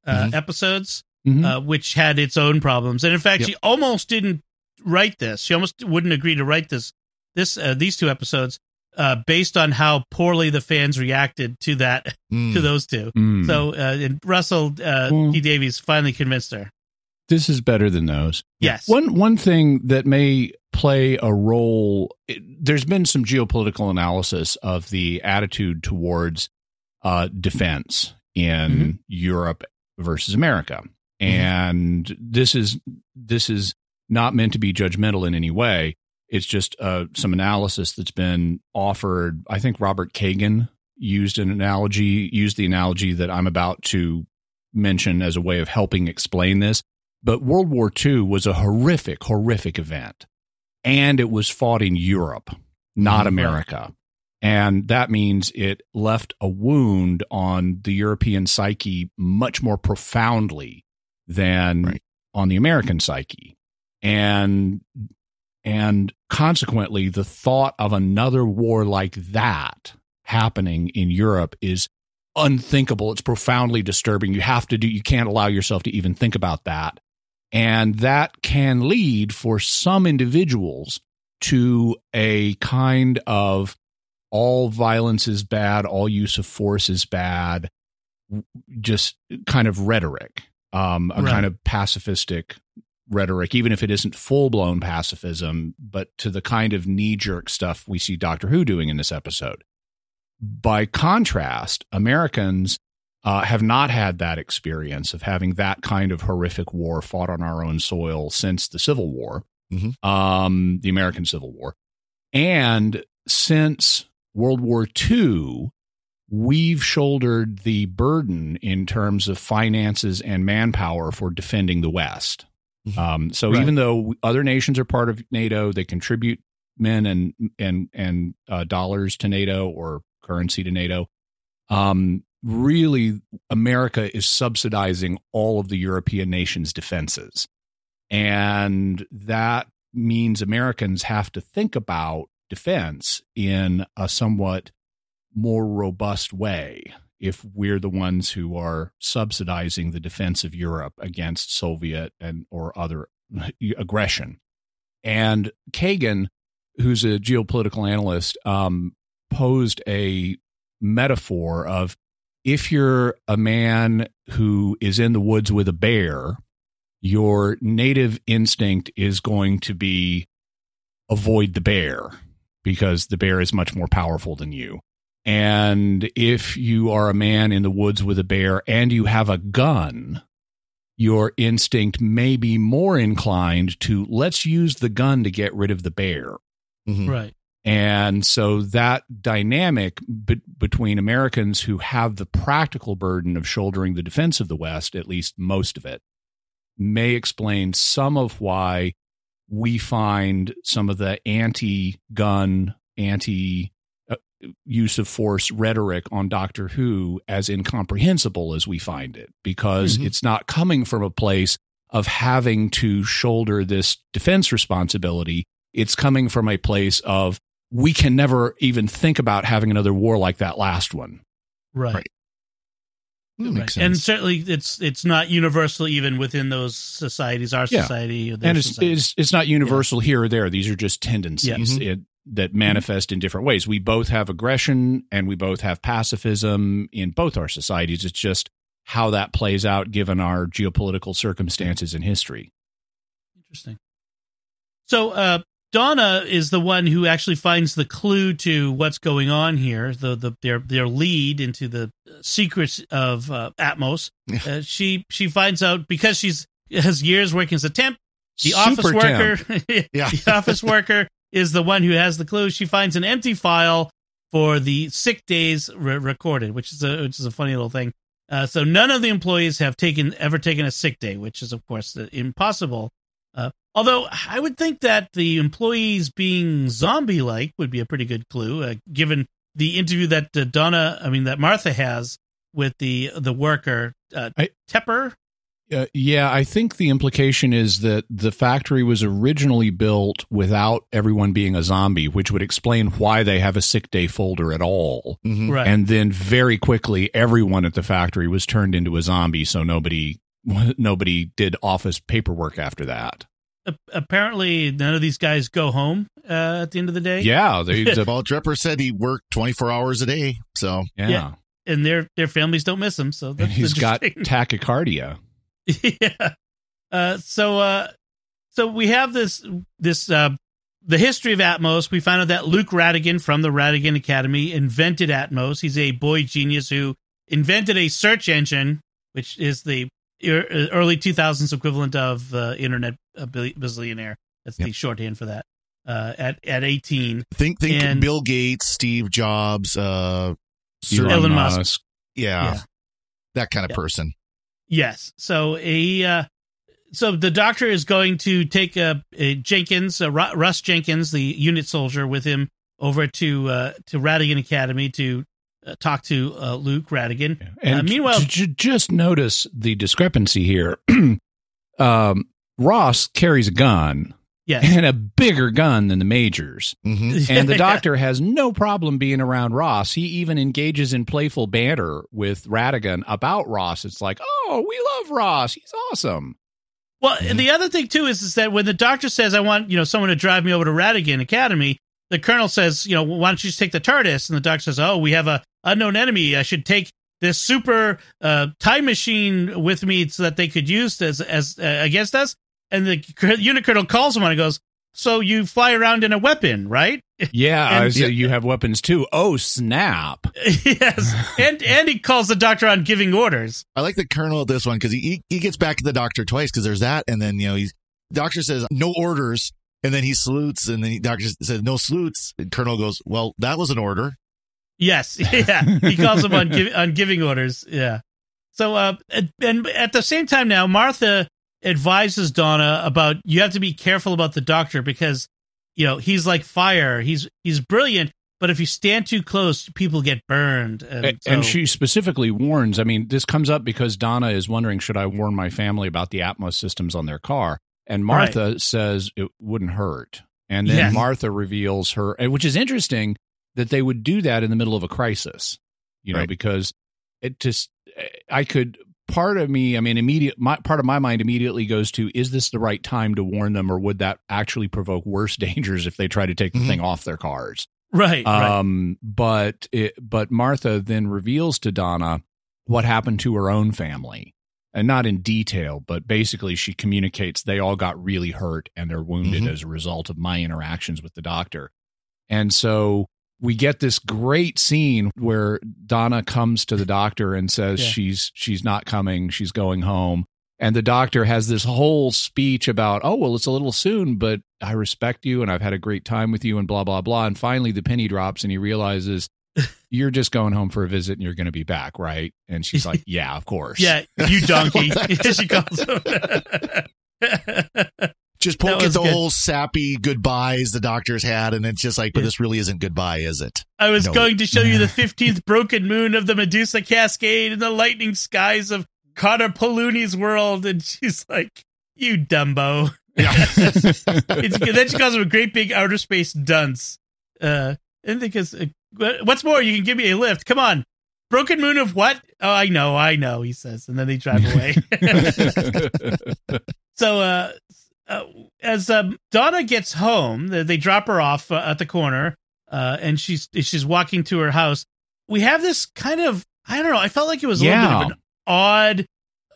uh, Mhm. episodes, Mhm. uh, which had its own problems. And in fact, Yep. she almost didn't write this. She almost wouldn't agree to write this this uh, these two episodes uh, based on how poorly the fans reacted to that Mm. to those two. Mm. So uh, and Russell uh, Mm. T Davies finally convinced her. this is better than those. Yes. One one thing that may play a role. there's been some geopolitical analysis of the attitude towards uh, defense in Mhm. Europe versus America, and this is this is not meant to be judgmental in any way. It's just uh, some analysis that's been offered. I think Robert Kagan used an analogy, used the analogy that I'm about to mention as a way of helping explain this. But World War II was a horrific, horrific event. And it was fought in Europe, not Mhm. America. And that means it left a wound on the European psyche much more profoundly than Right. on the American psyche. And and consequently, the thought of another war like that happening in Europe is unthinkable. It's profoundly disturbing. You have to do, you can't allow yourself to even think about that. And that can lead for some individuals to a kind of all violence is bad, all use of force is bad, just kind of rhetoric, um, a Right. kind of pacifistic rhetoric, even if it isn't full blown pacifism, but to the kind of knee jerk stuff we see Doctor Who doing in this episode. By contrast, Americans uh, have not had that experience of having that kind of horrific war fought on our own soil since the Civil War, Mhm. um, the American Civil War. And since World War II, we've shouldered the burden in terms of finances and manpower for defending the West. Mhm. Um, so Right. even though other nations are part of NATO, they contribute men and and and uh, dollars to NATO or currency to NATO. Um, really, America is subsidizing all of the European nations' defenses, and that means Americans have to think about defense in a somewhat more robust way if we're the ones who are subsidizing the defense of Europe against Soviet and or other aggression. And Kagan, who's a geopolitical analyst, um, posed a metaphor of if you're a man who is in the woods with a bear, your native instinct is going to be avoid the bear because the bear is much more powerful than you. And if you are a man in the woods with a bear and you have a gun, your instinct may be more inclined to let's use the gun to get rid of the bear. Mhm. Right. And so that dynamic be- between Americans who have the practical burden of shouldering the defense of the West, at least most of it, may explain some of why we find some of the anti gun, anti use of force rhetoric on Doctor Who as incomprehensible as we find it, because Mhm. it's not coming from a place of having to shoulder this defense responsibility. It's coming from a place of we can never even think about having another war like that last one. Right. Right. That makes And sense. certainly, it's it's not universal even within those societies. Our Yeah. society, or and it's, society. it's it's not universal here or there. These are just tendencies Yeah. Mhm. it, that manifest in different ways. We both have aggression and we both have pacifism in both our societies. It's just how that plays out given our geopolitical circumstances in history. Interesting. So, uh, Donna is the one who actually finds the clue to what's going on here. The the their their lead into the secrets of uh, Atmos. Uh, she she finds out because she's has years working as a temp. The Super office worker, Yeah. the office worker is the one who has the clue. She finds an empty file for the sick days re- recorded, which is a which is a funny little thing. Uh, so none of the employees have taken ever taken a sick day, which is of course impossible. Uh, although I would think that the employees being zombie like would be a pretty good clue, uh, given the interview that uh, Donna, I mean that Martha has with the the worker uh, I- Tepper. Uh, yeah, I think the implication is that the factory was originally built without everyone being a zombie, which would explain why they have a sick day folder at all. Mhm. Right. And then very quickly, everyone at the factory was turned into a zombie, so nobody nobody did office paperwork after that. A- apparently, none of these guys go home uh, at the end of the day. Yeah, they, the, Well, Drepper said he worked 24 hours a day. So yeah. Yeah. and their their families don't miss them. So And that's he's got tachycardia. yeah. Uh, so uh, so we have this this uh, the history of Atmos. We found out that Luke Rattigan from the Rattigan Academy invented Atmos. He's a boy genius who invented a search engine, which is the ear- early 2000s equivalent of uh, internet uh, bill- bazillionaire. That's the shorthand for that. Uh, at at 18, think think And- Bill Gates, Steve Jobs, uh, Sir- Elon, Elon Musk. Musk. yeah, Yeah. that kind of Yeah. person. Yes. So he, uh, so the doctor is going to take uh, uh, Jenkins, uh, Ross Jenkins, the unit soldier, with him over to uh, to Rattigan Academy to uh, talk to uh, Luke Rattigan. And Uh, meanwhile- j- j- just notice the discrepancy here. um, Ross carries a gun Yes. and a bigger gun than the majors. hmm And the Yeah. doctor has no problem being around Ross. He even engages in playful banter with Rattigan about Ross. It's like, oh, we love Ross. He's awesome. Well, and the other thing too is is that when the doctor says, "I want you know someone to drive me over to Rattigan Academy," the colonel says, "You know, why don't you just take the TARDIS?" And the doctor says, "Oh, we have a unknown enemy. I should take this super uh, time machine with me so that they could use as as uh, against us." And the unit colonel calls him and goes, "So you fly around in a weapon, right?" Yeah, And- I you have weapons too. Oh, snap. yes, and and he calls the doctor on giving orders. I like the colonel of this one because he, he he gets back to the doctor twice because there's that, and then you know he's doctor says no orders, and then he salutes, and then he, doctor says no salutes. And colonel goes, well, that was an order. Yes, yeah. He calls him on give, on giving orders. Yeah. So, uh, and- and at the same time now, Martha advises Donna about you have to be careful about the doctor because you know he's like fire. He's he's brilliant, but if you stand too close, people get burned. And, A- and she specifically warns. I mean, this comes up because Donna is wondering, should I warn my family about the Atmos systems on their car? And Martha says it wouldn't hurt. And then Yes. Martha reveals her, which is interesting that they would do that in the middle of a crisis, you know, Right. because it just, I could, part of me, I mean, immediate, my, part of my mind immediately goes to, is this the right time to warn them, or would that actually provoke worse dangers if they try to take the Mhm. thing off their cars? right, right. Um, but it, but Martha then reveals to Donna what happened to her own family, and not in detail, but basically she communicates they all got really hurt and they're wounded Mhm. as a result of my interactions with the doctor, and so we get this great scene where Donna comes to the doctor and says Yeah. she's she's not coming, she's going home. And the doctor has this whole speech about, oh, well, it's a little soon, but I respect you and I've had a great time with you and blah, blah, blah. And finally the penny drops and he realizes you're just going home for a visit and you're going to be back, right? And she's like, yeah, of course. yeah, you donkey. She calls him. Just That poke at was the good. whole sappy goodbyes the doctor's had, and it's just like, but this really isn't goodbye, is it? I was No. going to show you the 15th broken moon of the Medusa Cascade and the lightning skies of Connor Paluni's world. And she's like, you Dumbo. It's, then she calls him a great big outer space dunce. Uh, and because, uh, what's more, you can give me a lift. Come on. Broken moon of what? Oh, I know, I know, he says. And then they drive away. so, uh, uh, as um, Donna gets home, they, drop her off uh, at the corner, uh, and she's she's walking to her house. We have this kind of I don't know. I felt like it was a Yeah. little bit of an odd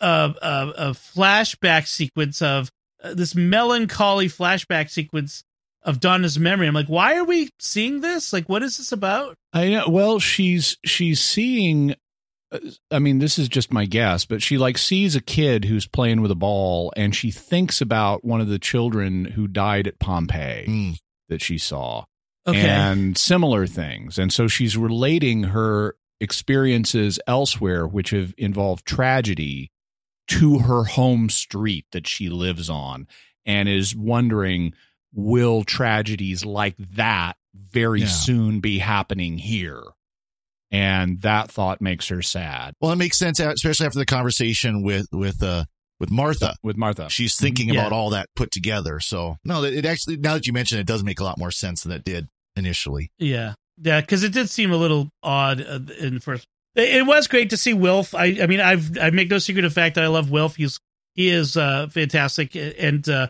uh, uh, uh, flashback sequence of uh, this melancholy flashback sequence of Donna's memory. I'm like, why are we seeing this? Like, what is this about? I know. Well, she's she's seeing. uh, I mean, this is just my guess, but she like sees a kid who's playing with a ball, and she thinks about one of the children who died at Pompeii Mm. that she saw, Okay. and similar things, and so she's relating her experiences elsewhere, which have involved tragedy, to her home street that she lives on, and is wondering, will tragedies like that very Yeah. soon be happening here? And that thought makes her sad Well, it makes sense, especially after the conversation with with uh with Martha. with Martha. She's thinking Yeah. about all that put together. So no, it it actually now that you mention it, it does make a lot more sense than it did initially. Yeah, yeah, because it did seem a little odd uh, in first. It, it was great to see Wilf. I, I mean, I've I make no secret of the fact that I love Wilf. He's he is uh, fantastic, and uh,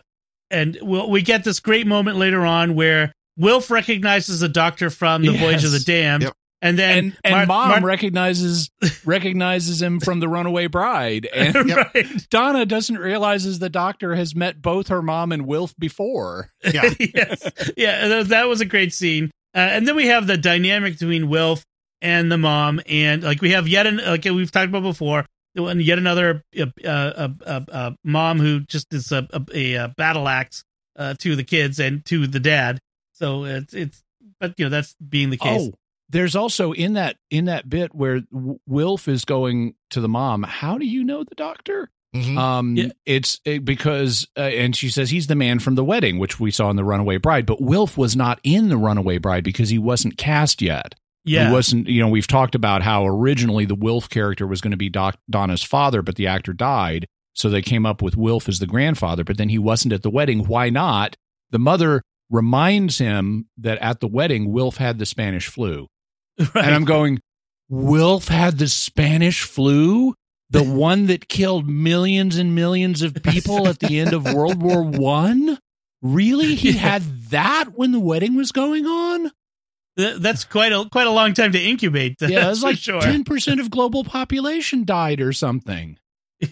and we'll, we get this great moment later on where Wilf recognizes the Doctor from the Voyage of the Yes. Damned, Yep. and then and and Mar- mom Mar- recognizes recognizes him from the runaway bride and right. Donna doesn't realizes the doctor has met both her mom and Wilf before. Yeah. yes, yeah, that, that was a great scene. Uh, and then we have the dynamic between Wilf and the mom, and like we have yet an like we've talked about before, and yet another uh, uh, uh, uh, mom who just is a, a, a battle axe uh, to the kids and to the dad. So it's it's, but you know that's being the case. Oh, there's also in that in that bit where Wilf is going to the mom. How do you know the doctor? Mhm. Um, Yeah. it's it, because, uh, and she says he's the man from the wedding, which we saw in the Runaway Bride. But Wilf was not in the Runaway Bride because he wasn't cast yet. Yeah, He wasn't. You know, we've talked about how originally the Wilf character was going to be Doc, Donna's father, but the actor died, so they came up with Wilf as the grandfather. But then he wasn't at the wedding. Why not? The mother reminds him that at the wedding Wilf had the Spanish flu, right. and I'm going, Wilf had the Spanish flu, the one that killed millions and millions of people at the end of World War One. Really, he Yeah. had that when the wedding was going on. Th- that's quite a quite a long time to incubate. Yeah, it's for like sure. ten percent of global population died or something.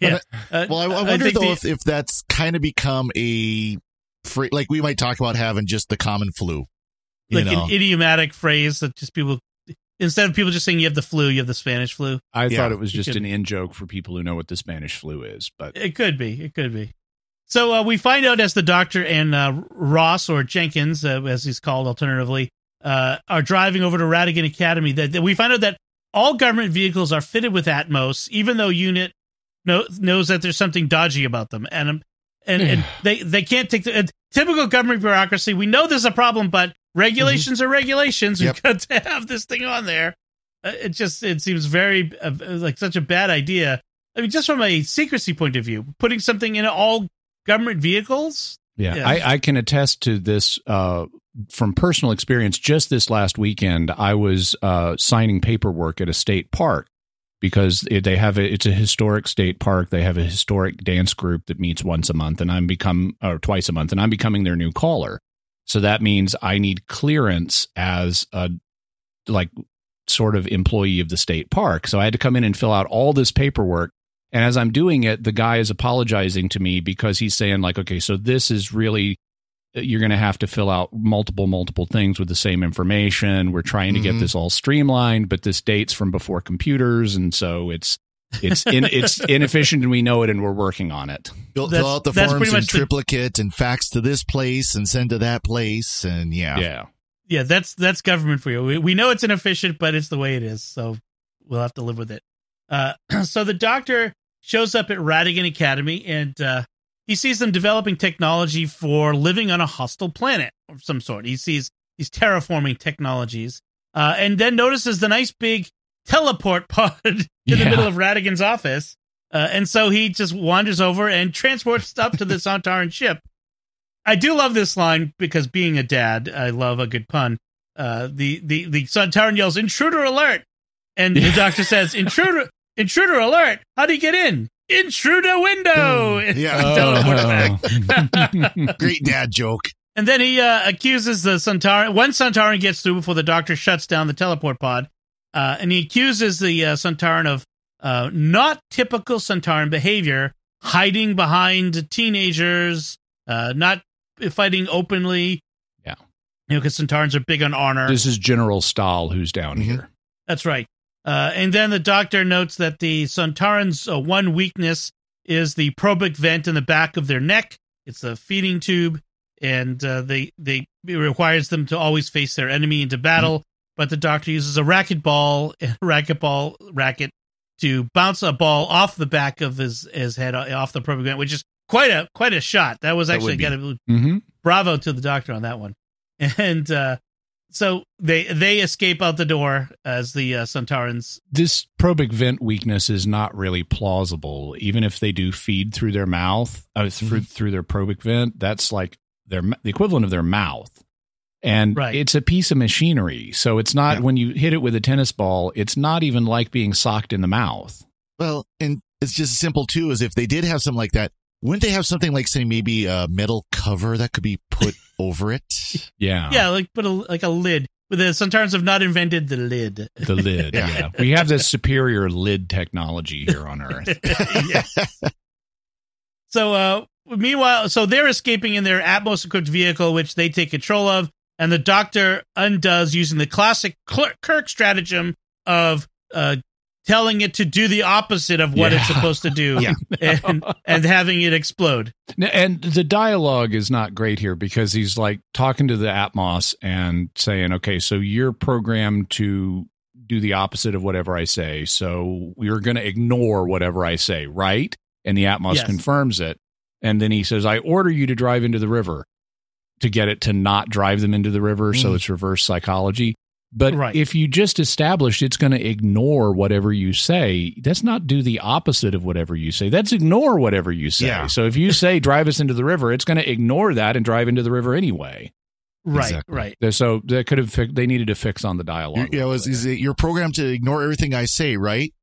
yeah. Uh, Well, I, I wonder think though the- if, if that's kind of become a free, like we might talk about having just the common flu. You like know, an idiomatic phrase that just people instead of people just saying you have the flu, you have the Spanish flu. I Yeah, thought it was just could- an in joke for people who know what the Spanish flu is, but It could be. It could be. So uh, we find out as the doctor and uh, Ross or Jenkins, uh, as he's called alternatively, uh, are driving over to Rattigan Academy. That, that we find out that all government vehicles are fitted with Atmos, even though Unit know, knows that there's something dodgy about them, and um, and, and they they can't take the uh, typical government bureaucracy. We know there's a problem, but regulations are regulations. We've Yep. got to have this thing on there. Uh, it just it seems very uh, like such a bad idea. I mean, just from a secrecy point of view, putting something in all government vehicles. yeah, Yeah. I, I can attest to this uh, from personal experience. Just this last weekend, I was uh, signing paperwork at a state park because it, they have a, it's a historic state park. They have a historic dance group that meets once a month, and I'm become or twice a month, and I'm becoming their new caller. So that means I need clearance as a like sort of employee of the state park. So I had to come in and fill out all this paperwork. And as I'm doing it, the guy is apologizing to me because he's saying like, okay, so this is really you're going to have to fill out multiple multiple things with the same information. We're trying to get Mhm. this all streamlined, but this dates from before computers and so it's it's in, it's inefficient and we know it and we're working on it. fill, fill out the forms pretty in much the- triplicate and fax to this place and send to that place and yeah, Yeah. Yeah, that's that's government for you. We, we know it's inefficient, but it's the way it is, so we'll have to live with it. Uh, so the doctor shows up at Rattigan Academy, and uh, he sees them developing technology for living on a hostile planet of some sort. He sees these terraforming technologies, uh, and then notices the nice big teleport pod in the middle of Rattigan's office. Uh, and so he just wanders over and transports up to the Sontaran ship. I do love this line because being a dad, I love a good pun. Uh, the the the Sontaran yells, "Intruder alert!" and the doctor says, "Intruder, intruder alert! How do you get in? Intruder window!" And Yeah. teleport back. Oh. great dad joke. And then he uh, accuses the Sontaran. One Sontaran gets through before the doctor shuts down the teleport pod, uh, and he accuses the uh, Sontaran of uh, not typical Sontaran behavior, hiding behind teenagers, uh, not fighting openly. Yeah. You know, because Sontarans are big on honor. This is General Staal who's down Mhm. here. That's right. Uh, and then the doctor notes that the Sontarans' uh, one weakness is the probic vent in the back of their neck. It's a feeding tube, and uh, they they it requires them to always face their enemy into battle. But the doctor uses a racquetball racquetball racket to bounce a ball off the back of his his head uh, off the probic vent, which is quite a quite a shot. That was actually got to Mm-hmm. bravo to the doctor on that one. And uh, so they they escape out the door as the uh, Sontarans This probic vent weakness is not really plausible. Even if they do feed through their mouth, uh, through through their probic vent, that's like their the equivalent of their mouth. And Right. it's a piece of machinery. So it's not Yeah. when you hit it with a tennis ball, it's not even like being socked in the mouth. Well, and it's just simple too. Is if they did have something like that, wouldn't they have something like say maybe a metal cover that could be put over it? Yeah. Yeah, like put a like a lid. But the Sontarans have not invented the lid. The lid. Yeah. yeah. We have this superior lid technology here on Earth. yes. So, uh, meanwhile, so they're escaping in their Atmos equipped vehicle, which they take control of, and the Doctor undoes using the classic Kirk stratagem of uh, telling it to do the opposite of what it's supposed to do, Yeah. and and having it explode. And the dialogue is not great here because he's like talking to the Atmos and saying, okay, so you're programmed to do the opposite of whatever I say. So we're going to ignore whatever I say, right? And the Atmos Yes. confirms it. And then he says, I order you to drive into the river to get it to not drive them into the river. So Mm. it's reverse psychology. But Right. if you just established it's going to ignore whatever you say, that's not do the opposite of whatever you say. That's ignore whatever you say. Yeah. So if you say drive us into the river, it's going to ignore that and drive into the river anyway. Right, Exactly. right. So they could have fi- they needed to fix on the You, dialogue. you know, is, is it, you're programmed to ignore everything I say, right?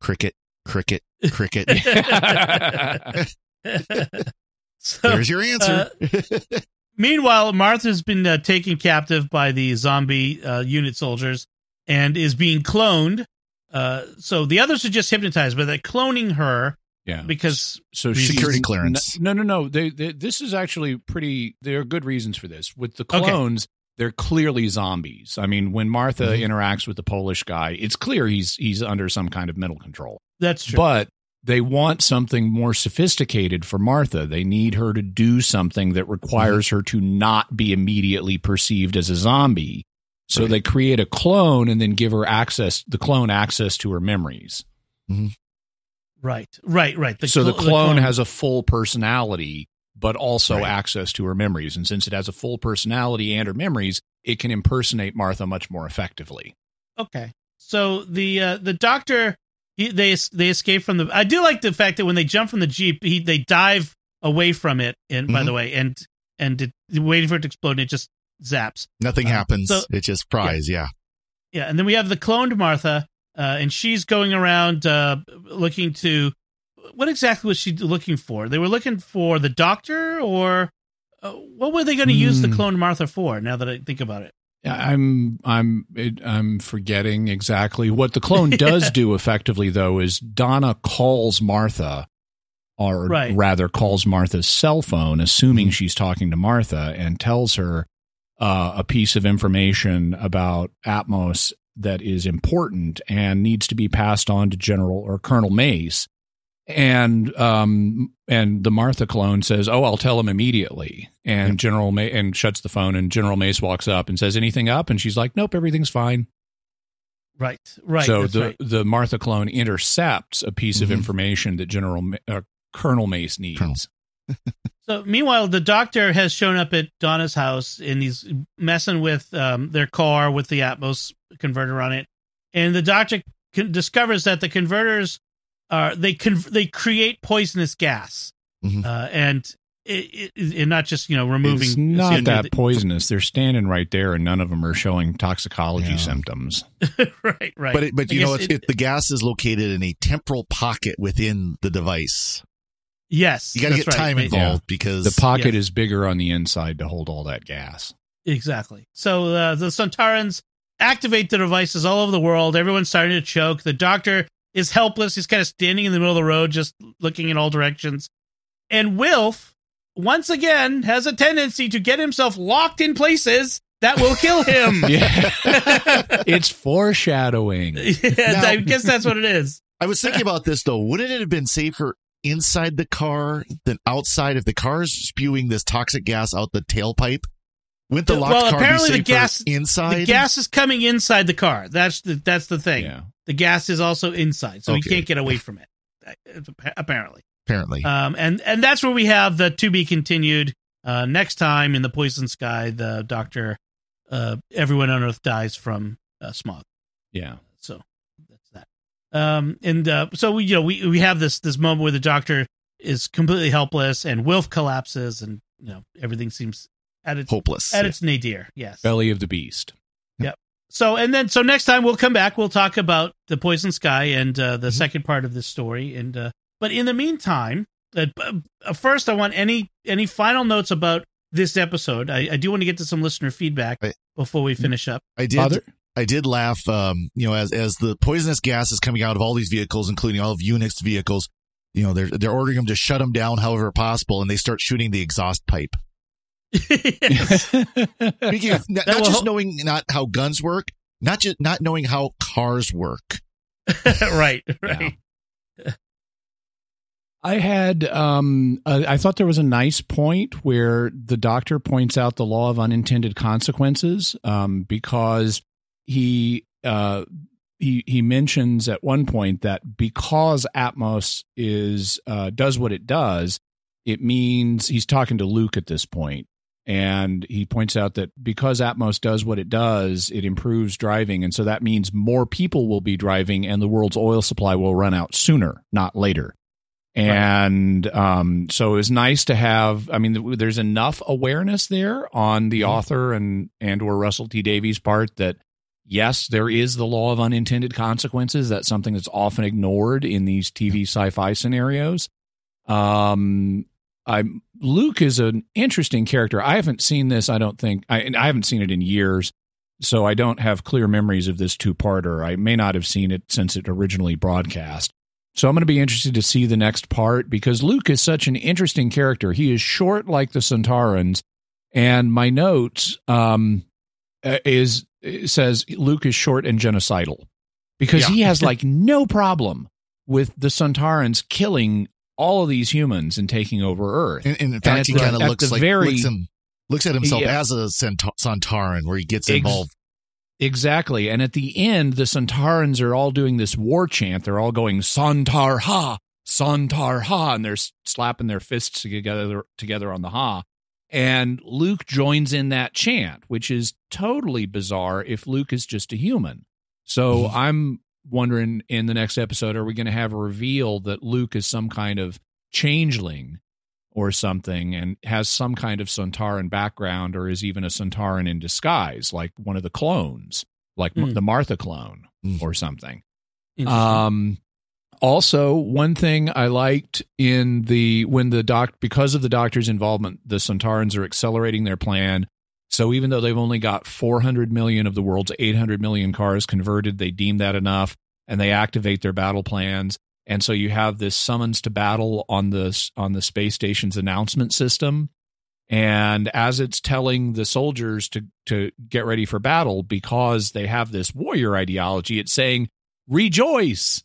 Cricket, cricket, cricket. so, There's your answer. Uh, Meanwhile, Martha's been uh, taken captive by the zombie uh, unit soldiers and is being cloned. Uh, so the others are just hypnotized, but they're cloning her yeah. because so Security clearance. No, no, no. They, they, this is actually pretty. There are good reasons for this. With the Okay. clones, they're clearly zombies. I mean, when Martha Mhm. interacts with the Polish guy, it's clear he's he's under some kind of mental control. that's true. But they want something more sophisticated for Martha. They need her to do something that requires her to not be immediately perceived as a zombie. So Right. they create a clone and then give her access, the clone access to her memories. right, right, right. The so the cl- clone, has a full personality, but also Right. access to her memories. And since it has a full personality and her memories, it can impersonate Martha much more effectively. okay. So the uh, the doctor he, they they escape from the. I do like the fact that when they jump from the jeep, he they dive away from it. And by Mhm. the way, and and it, waiting for it to explode, and it just zaps. Nothing Uh, happens. so- it just fries. Yeah. Yeah, and then we have the cloned Martha, uh, and she's going around uh, looking to. What exactly was she looking for? They were looking for the doctor, or uh, what were they going to use the Hmm. cloned Martha for? Now that I think about it, I'm I'm it, I'm forgetting exactly what the clone does do effectively though is Donna calls Martha or Right. rather calls Martha's cell phone assuming she's talking to Martha and tells her uh, a piece of information about Atmos that is important and needs to be passed on to General or Colonel Mace and um and the Martha clone says, "Oh, I'll tell him immediately." And Yep. General May and shuts the phone, and General Mace walks up and says, "Anything up?" And she's like, "Nope, everything's fine." right, right. so the right. the Martha clone intercepts a piece of Mhm. information that General Ma- uh, Colonel Mace needs. Colonel. So meanwhile, the doctor has shown up at Donna's house and he's messing with um, their car with the Atmos converter on it, and the doctor con- discovers that the converters are they con- they create poisonous gas, Mhm. uh, and it, it, and not just you know removing. It's not CO2. that poisonous. They're standing right there, and none of them are showing toxicology Yeah. symptoms. right, right. But it, but I you know, it's, it, the gas is located in a temporal pocket within the device. yes, You got to get right, time right. involved because The pocket Yeah. is bigger on the inside to hold all that gas. Exactly. So uh, the Sontarans activate the devices all over the world. Everyone's starting to choke. The doctor is helpless. He's kind of standing in the middle of the road, just looking in all directions. And Wilf, once again, has a tendency to get himself locked in places that will kill him. It's foreshadowing. Yeah, I guess that's what it is. I was thinking about this though. Wouldn't it have been safer inside the car than outside if the car is spewing this toxic gas out the tailpipe? Wouldn't the locked well, car apparently be the gas inside? The gas is coming inside the car. That's the that's the thing. Yeah. The gas is also inside, so he Okay. can't get away from it. uh, Apparently. Apparently. Um, and and that's where we have the to be continued. Uh, next time in the Poison Sky, the Doctor, uh, everyone on Earth dies from uh, smog. Yeah. So that's that. Um, and uh, so we you know we we have this this moment where the Doctor is completely helpless and Wilf collapses and you know everything seems at its Hopeless. at its nadir. Yes. Belly of the beast. So and then so next time we'll come back. We'll talk about the Poison Sky and uh, Mm-hmm. the second part of this story. And uh, but in the meantime, uh, uh, first I want any any final notes about this episode. I, I do want to get to some listener feedback I- before we finish up. I did. Father? I did laugh. Um, you know, as as the poisonous gas is coming out of all these vehicles, including all of Unit's vehicles, you know, they're they're ordering them to shut them down however possible, and they start shooting the exhaust pipe. Yes. Speaking of not, not just help- knowing not how guns work, not just not knowing how cars work. right, right. I had um uh, I thought there was a nice point where the doctor points out the law of unintended consequences um because he uh he he mentions at one point that because Atmos is uh does what it does it means he's talking to Luke at this point and he points out that because Atmos does what it does it improves driving and so that means more people will be driving and the world's oil supply will run out sooner not later and um, so it was nice to have. I mean, there's enough awareness there on the author and and or Russell T Davies' part that yes, there is the law of unintended consequences. That's something that's often ignored in these TV sci-fi scenarios. Um, I Luke is an interesting character. I haven't seen this. I don't think I and I haven't seen it in years. So I don't have clear memories of this two-parter. I may not have seen it since it originally broadcast. So I'm going to be interested to see the next part because Luke is such an interesting character. He is short like the Sontarans, and my notes um, uh, is says Luke is short and genocidal because Yeah. he has like no problem with the Sontarans killing all of these humans and taking over Earth. And, and in fact, he kind of looks like very- looks, him, looks at himself Yeah. as a Sontaran, where he gets Ex- involved. Exactly. And at the end, the Sontarans are all doing this war chant. They're all going Sontar Ha, Sontar Ha, and they're slapping their fists together together on the Ha. And Luke joins in that chant, which is totally bizarre if Luke is just a human. So I'm wondering in the next episode, are we going to have a reveal that Luke is some kind of changeling or something and has some kind of Sontaran background or is even a Sontaran in disguise, like one of the clones, like Hmm. the Martha clone Hmm. or something. Um, also, one thing I liked in the when the doc because of the doctor's involvement, the Sontarans are accelerating their plan. So even though they've only got 400 million of the world's 800 million cars converted, they deem that enough, and they activate their battle plans. And so you have this summons to battle on the on the space station's announcement system. And as it's telling the soldiers to to get ready for battle because they have this warrior ideology, it's saying rejoice.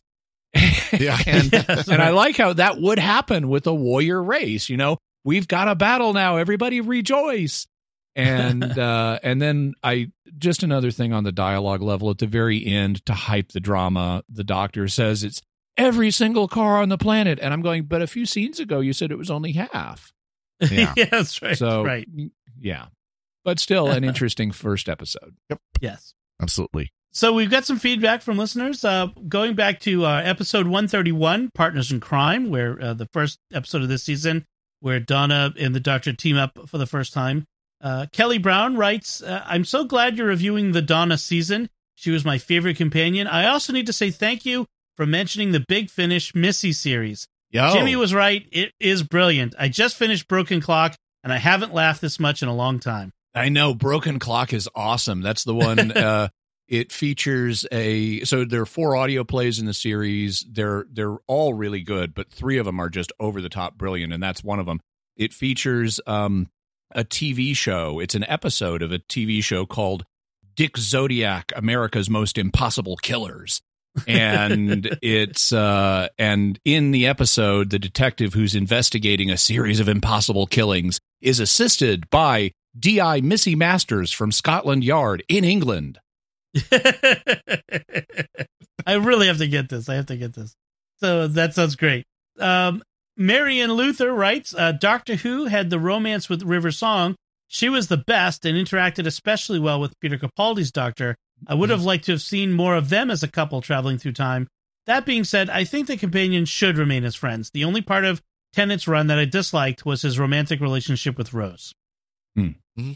Yeah. and and I like how that would happen with a warrior race. You know, we've got a battle now. Everybody rejoice. And uh, and then I just another thing on the dialogue level at the very end to hype the drama. The doctor says it's every single car on the planet, and I'm going. But a few scenes ago, you said it was only half. Yeah. yeah, that's right. So right. yeah, but still an interesting first episode. Yep. Yes. Absolutely. So we've got some feedback from listeners. Uh, going back to uh, episode 131, Partners in Crime, where uh, the first episode of this season, where Donna and the Doctor team up for the first time. Uh, Kelly Brown writes, uh, "I'm so glad you're reviewing the Donna season. She was my favorite companion. I also need to say thank you for mentioning the Big Finish Missy series. Yo. Jimmy was right. It is brilliant. I just finished Broken Clock, and I haven't laughed this much in a long time. I know Broken Clock is awesome. That's the one. uh, It features a so there are four audio plays in the series. They're they're all really good, but three of them are just over the top brilliant, and that's one of them. It features um, a TV show. It's an episode of a TV show called Dick Zodiac, America's Most Impossible Killers. and it's uh and in the episode the detective who's investigating a series of impossible killings is assisted by DI Missy Masters from Scotland Yard in England. I really have to get this. I have to get this. So that sounds great. Um, Marion Luther writes uh, Doctor Who had the romance with River Song. She was the best and interacted especially well with Peter Capaldi's Doctor. I would have liked to have seen more of them as a couple traveling through time. That being said, I think the companions should remain as friends. The only part of Tennant's run that I disliked was his romantic relationship with Rose. Hmm.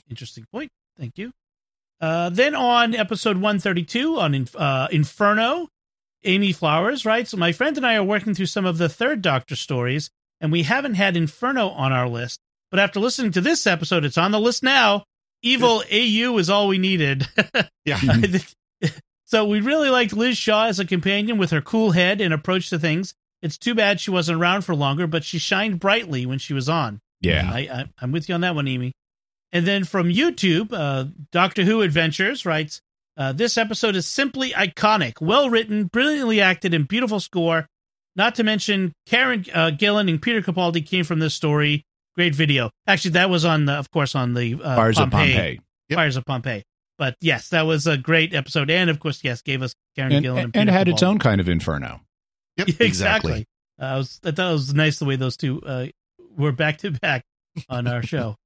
Interesting point. Thank you. Uh, then on episode 132 on uh, Inferno, Amy Flowers writes My friend and I are working through some of the third Doctor stories, and we haven't had Inferno on our list. But after listening to this episode, it's on the list now. Evil AU is all we needed. Yeah. so we really liked Liz Shaw as a companion with her cool head and approach to things. It's too bad she wasn't around for longer, but she shined brightly when she was on. Yeah. I, I'm with you on that one, Amy. And then from YouTube, uh, Doctor Who Adventures writes, uh, this episode is simply iconic, well written, brilliantly acted, and beautiful score. Not to mention, Karen uh, Gillan and Peter Capaldi came from this story. Great video. Actually, that was on, the, of course, on the uh, Fires of Pompeii. Pompeii. Yep. Fires of Pompeii. But yes, that was a great episode, and of course, yes, gave us Karen And, Gillan and, and, Peter had its own kind of inferno. Yep. Exactly. Uh, I was I thought it was nice the way those two uh, were back to back on our show.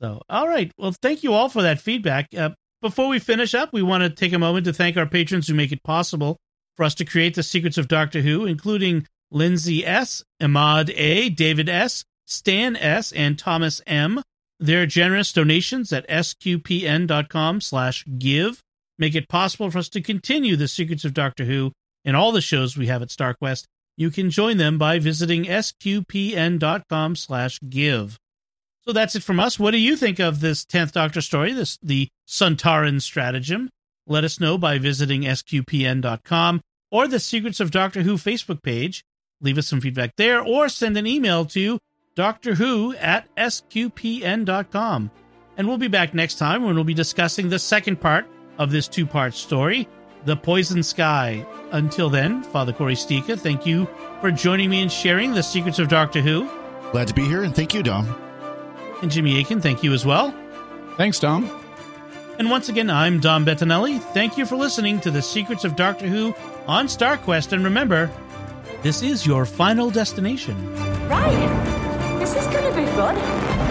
So, all right. Well, thank you all for that feedback. Uh, before we finish up, we want to take a moment to thank our patrons who make it possible for us to create the secrets of Doctor Who, including Lindsay S, Ahmad A, David S, Stan S, and Thomas M. Their generous donations at sqpn.com slash give make it possible for us to continue the secrets of Doctor Who and all the shows we have at StarQuest. You can join them by visiting sqpn.com slash give. So that's it from us. What do you think of this 10th Doctor story, this the Sontaran stratagem? Let us know by visiting sqpn.com or the Secrets of Doctor Who Facebook page. Leave us some feedback there or send an email to Doctor Who at sqpn.com. And we'll be back next time when we'll be discussing the second part of this two part story, The Poison Sky. Until then, Father Cory Sticha, thank you for joining me and sharing the secrets of Doctor Who. Glad to be here, and thank you, Dom. And Jimmy Akin, thank you as well. Thanks, Tom. And once again, I'm Dom Bettinelli. Thank you for listening to the Secrets of Doctor Who on StarQuest. And remember, this is your final destination. Right. This is going to be fun.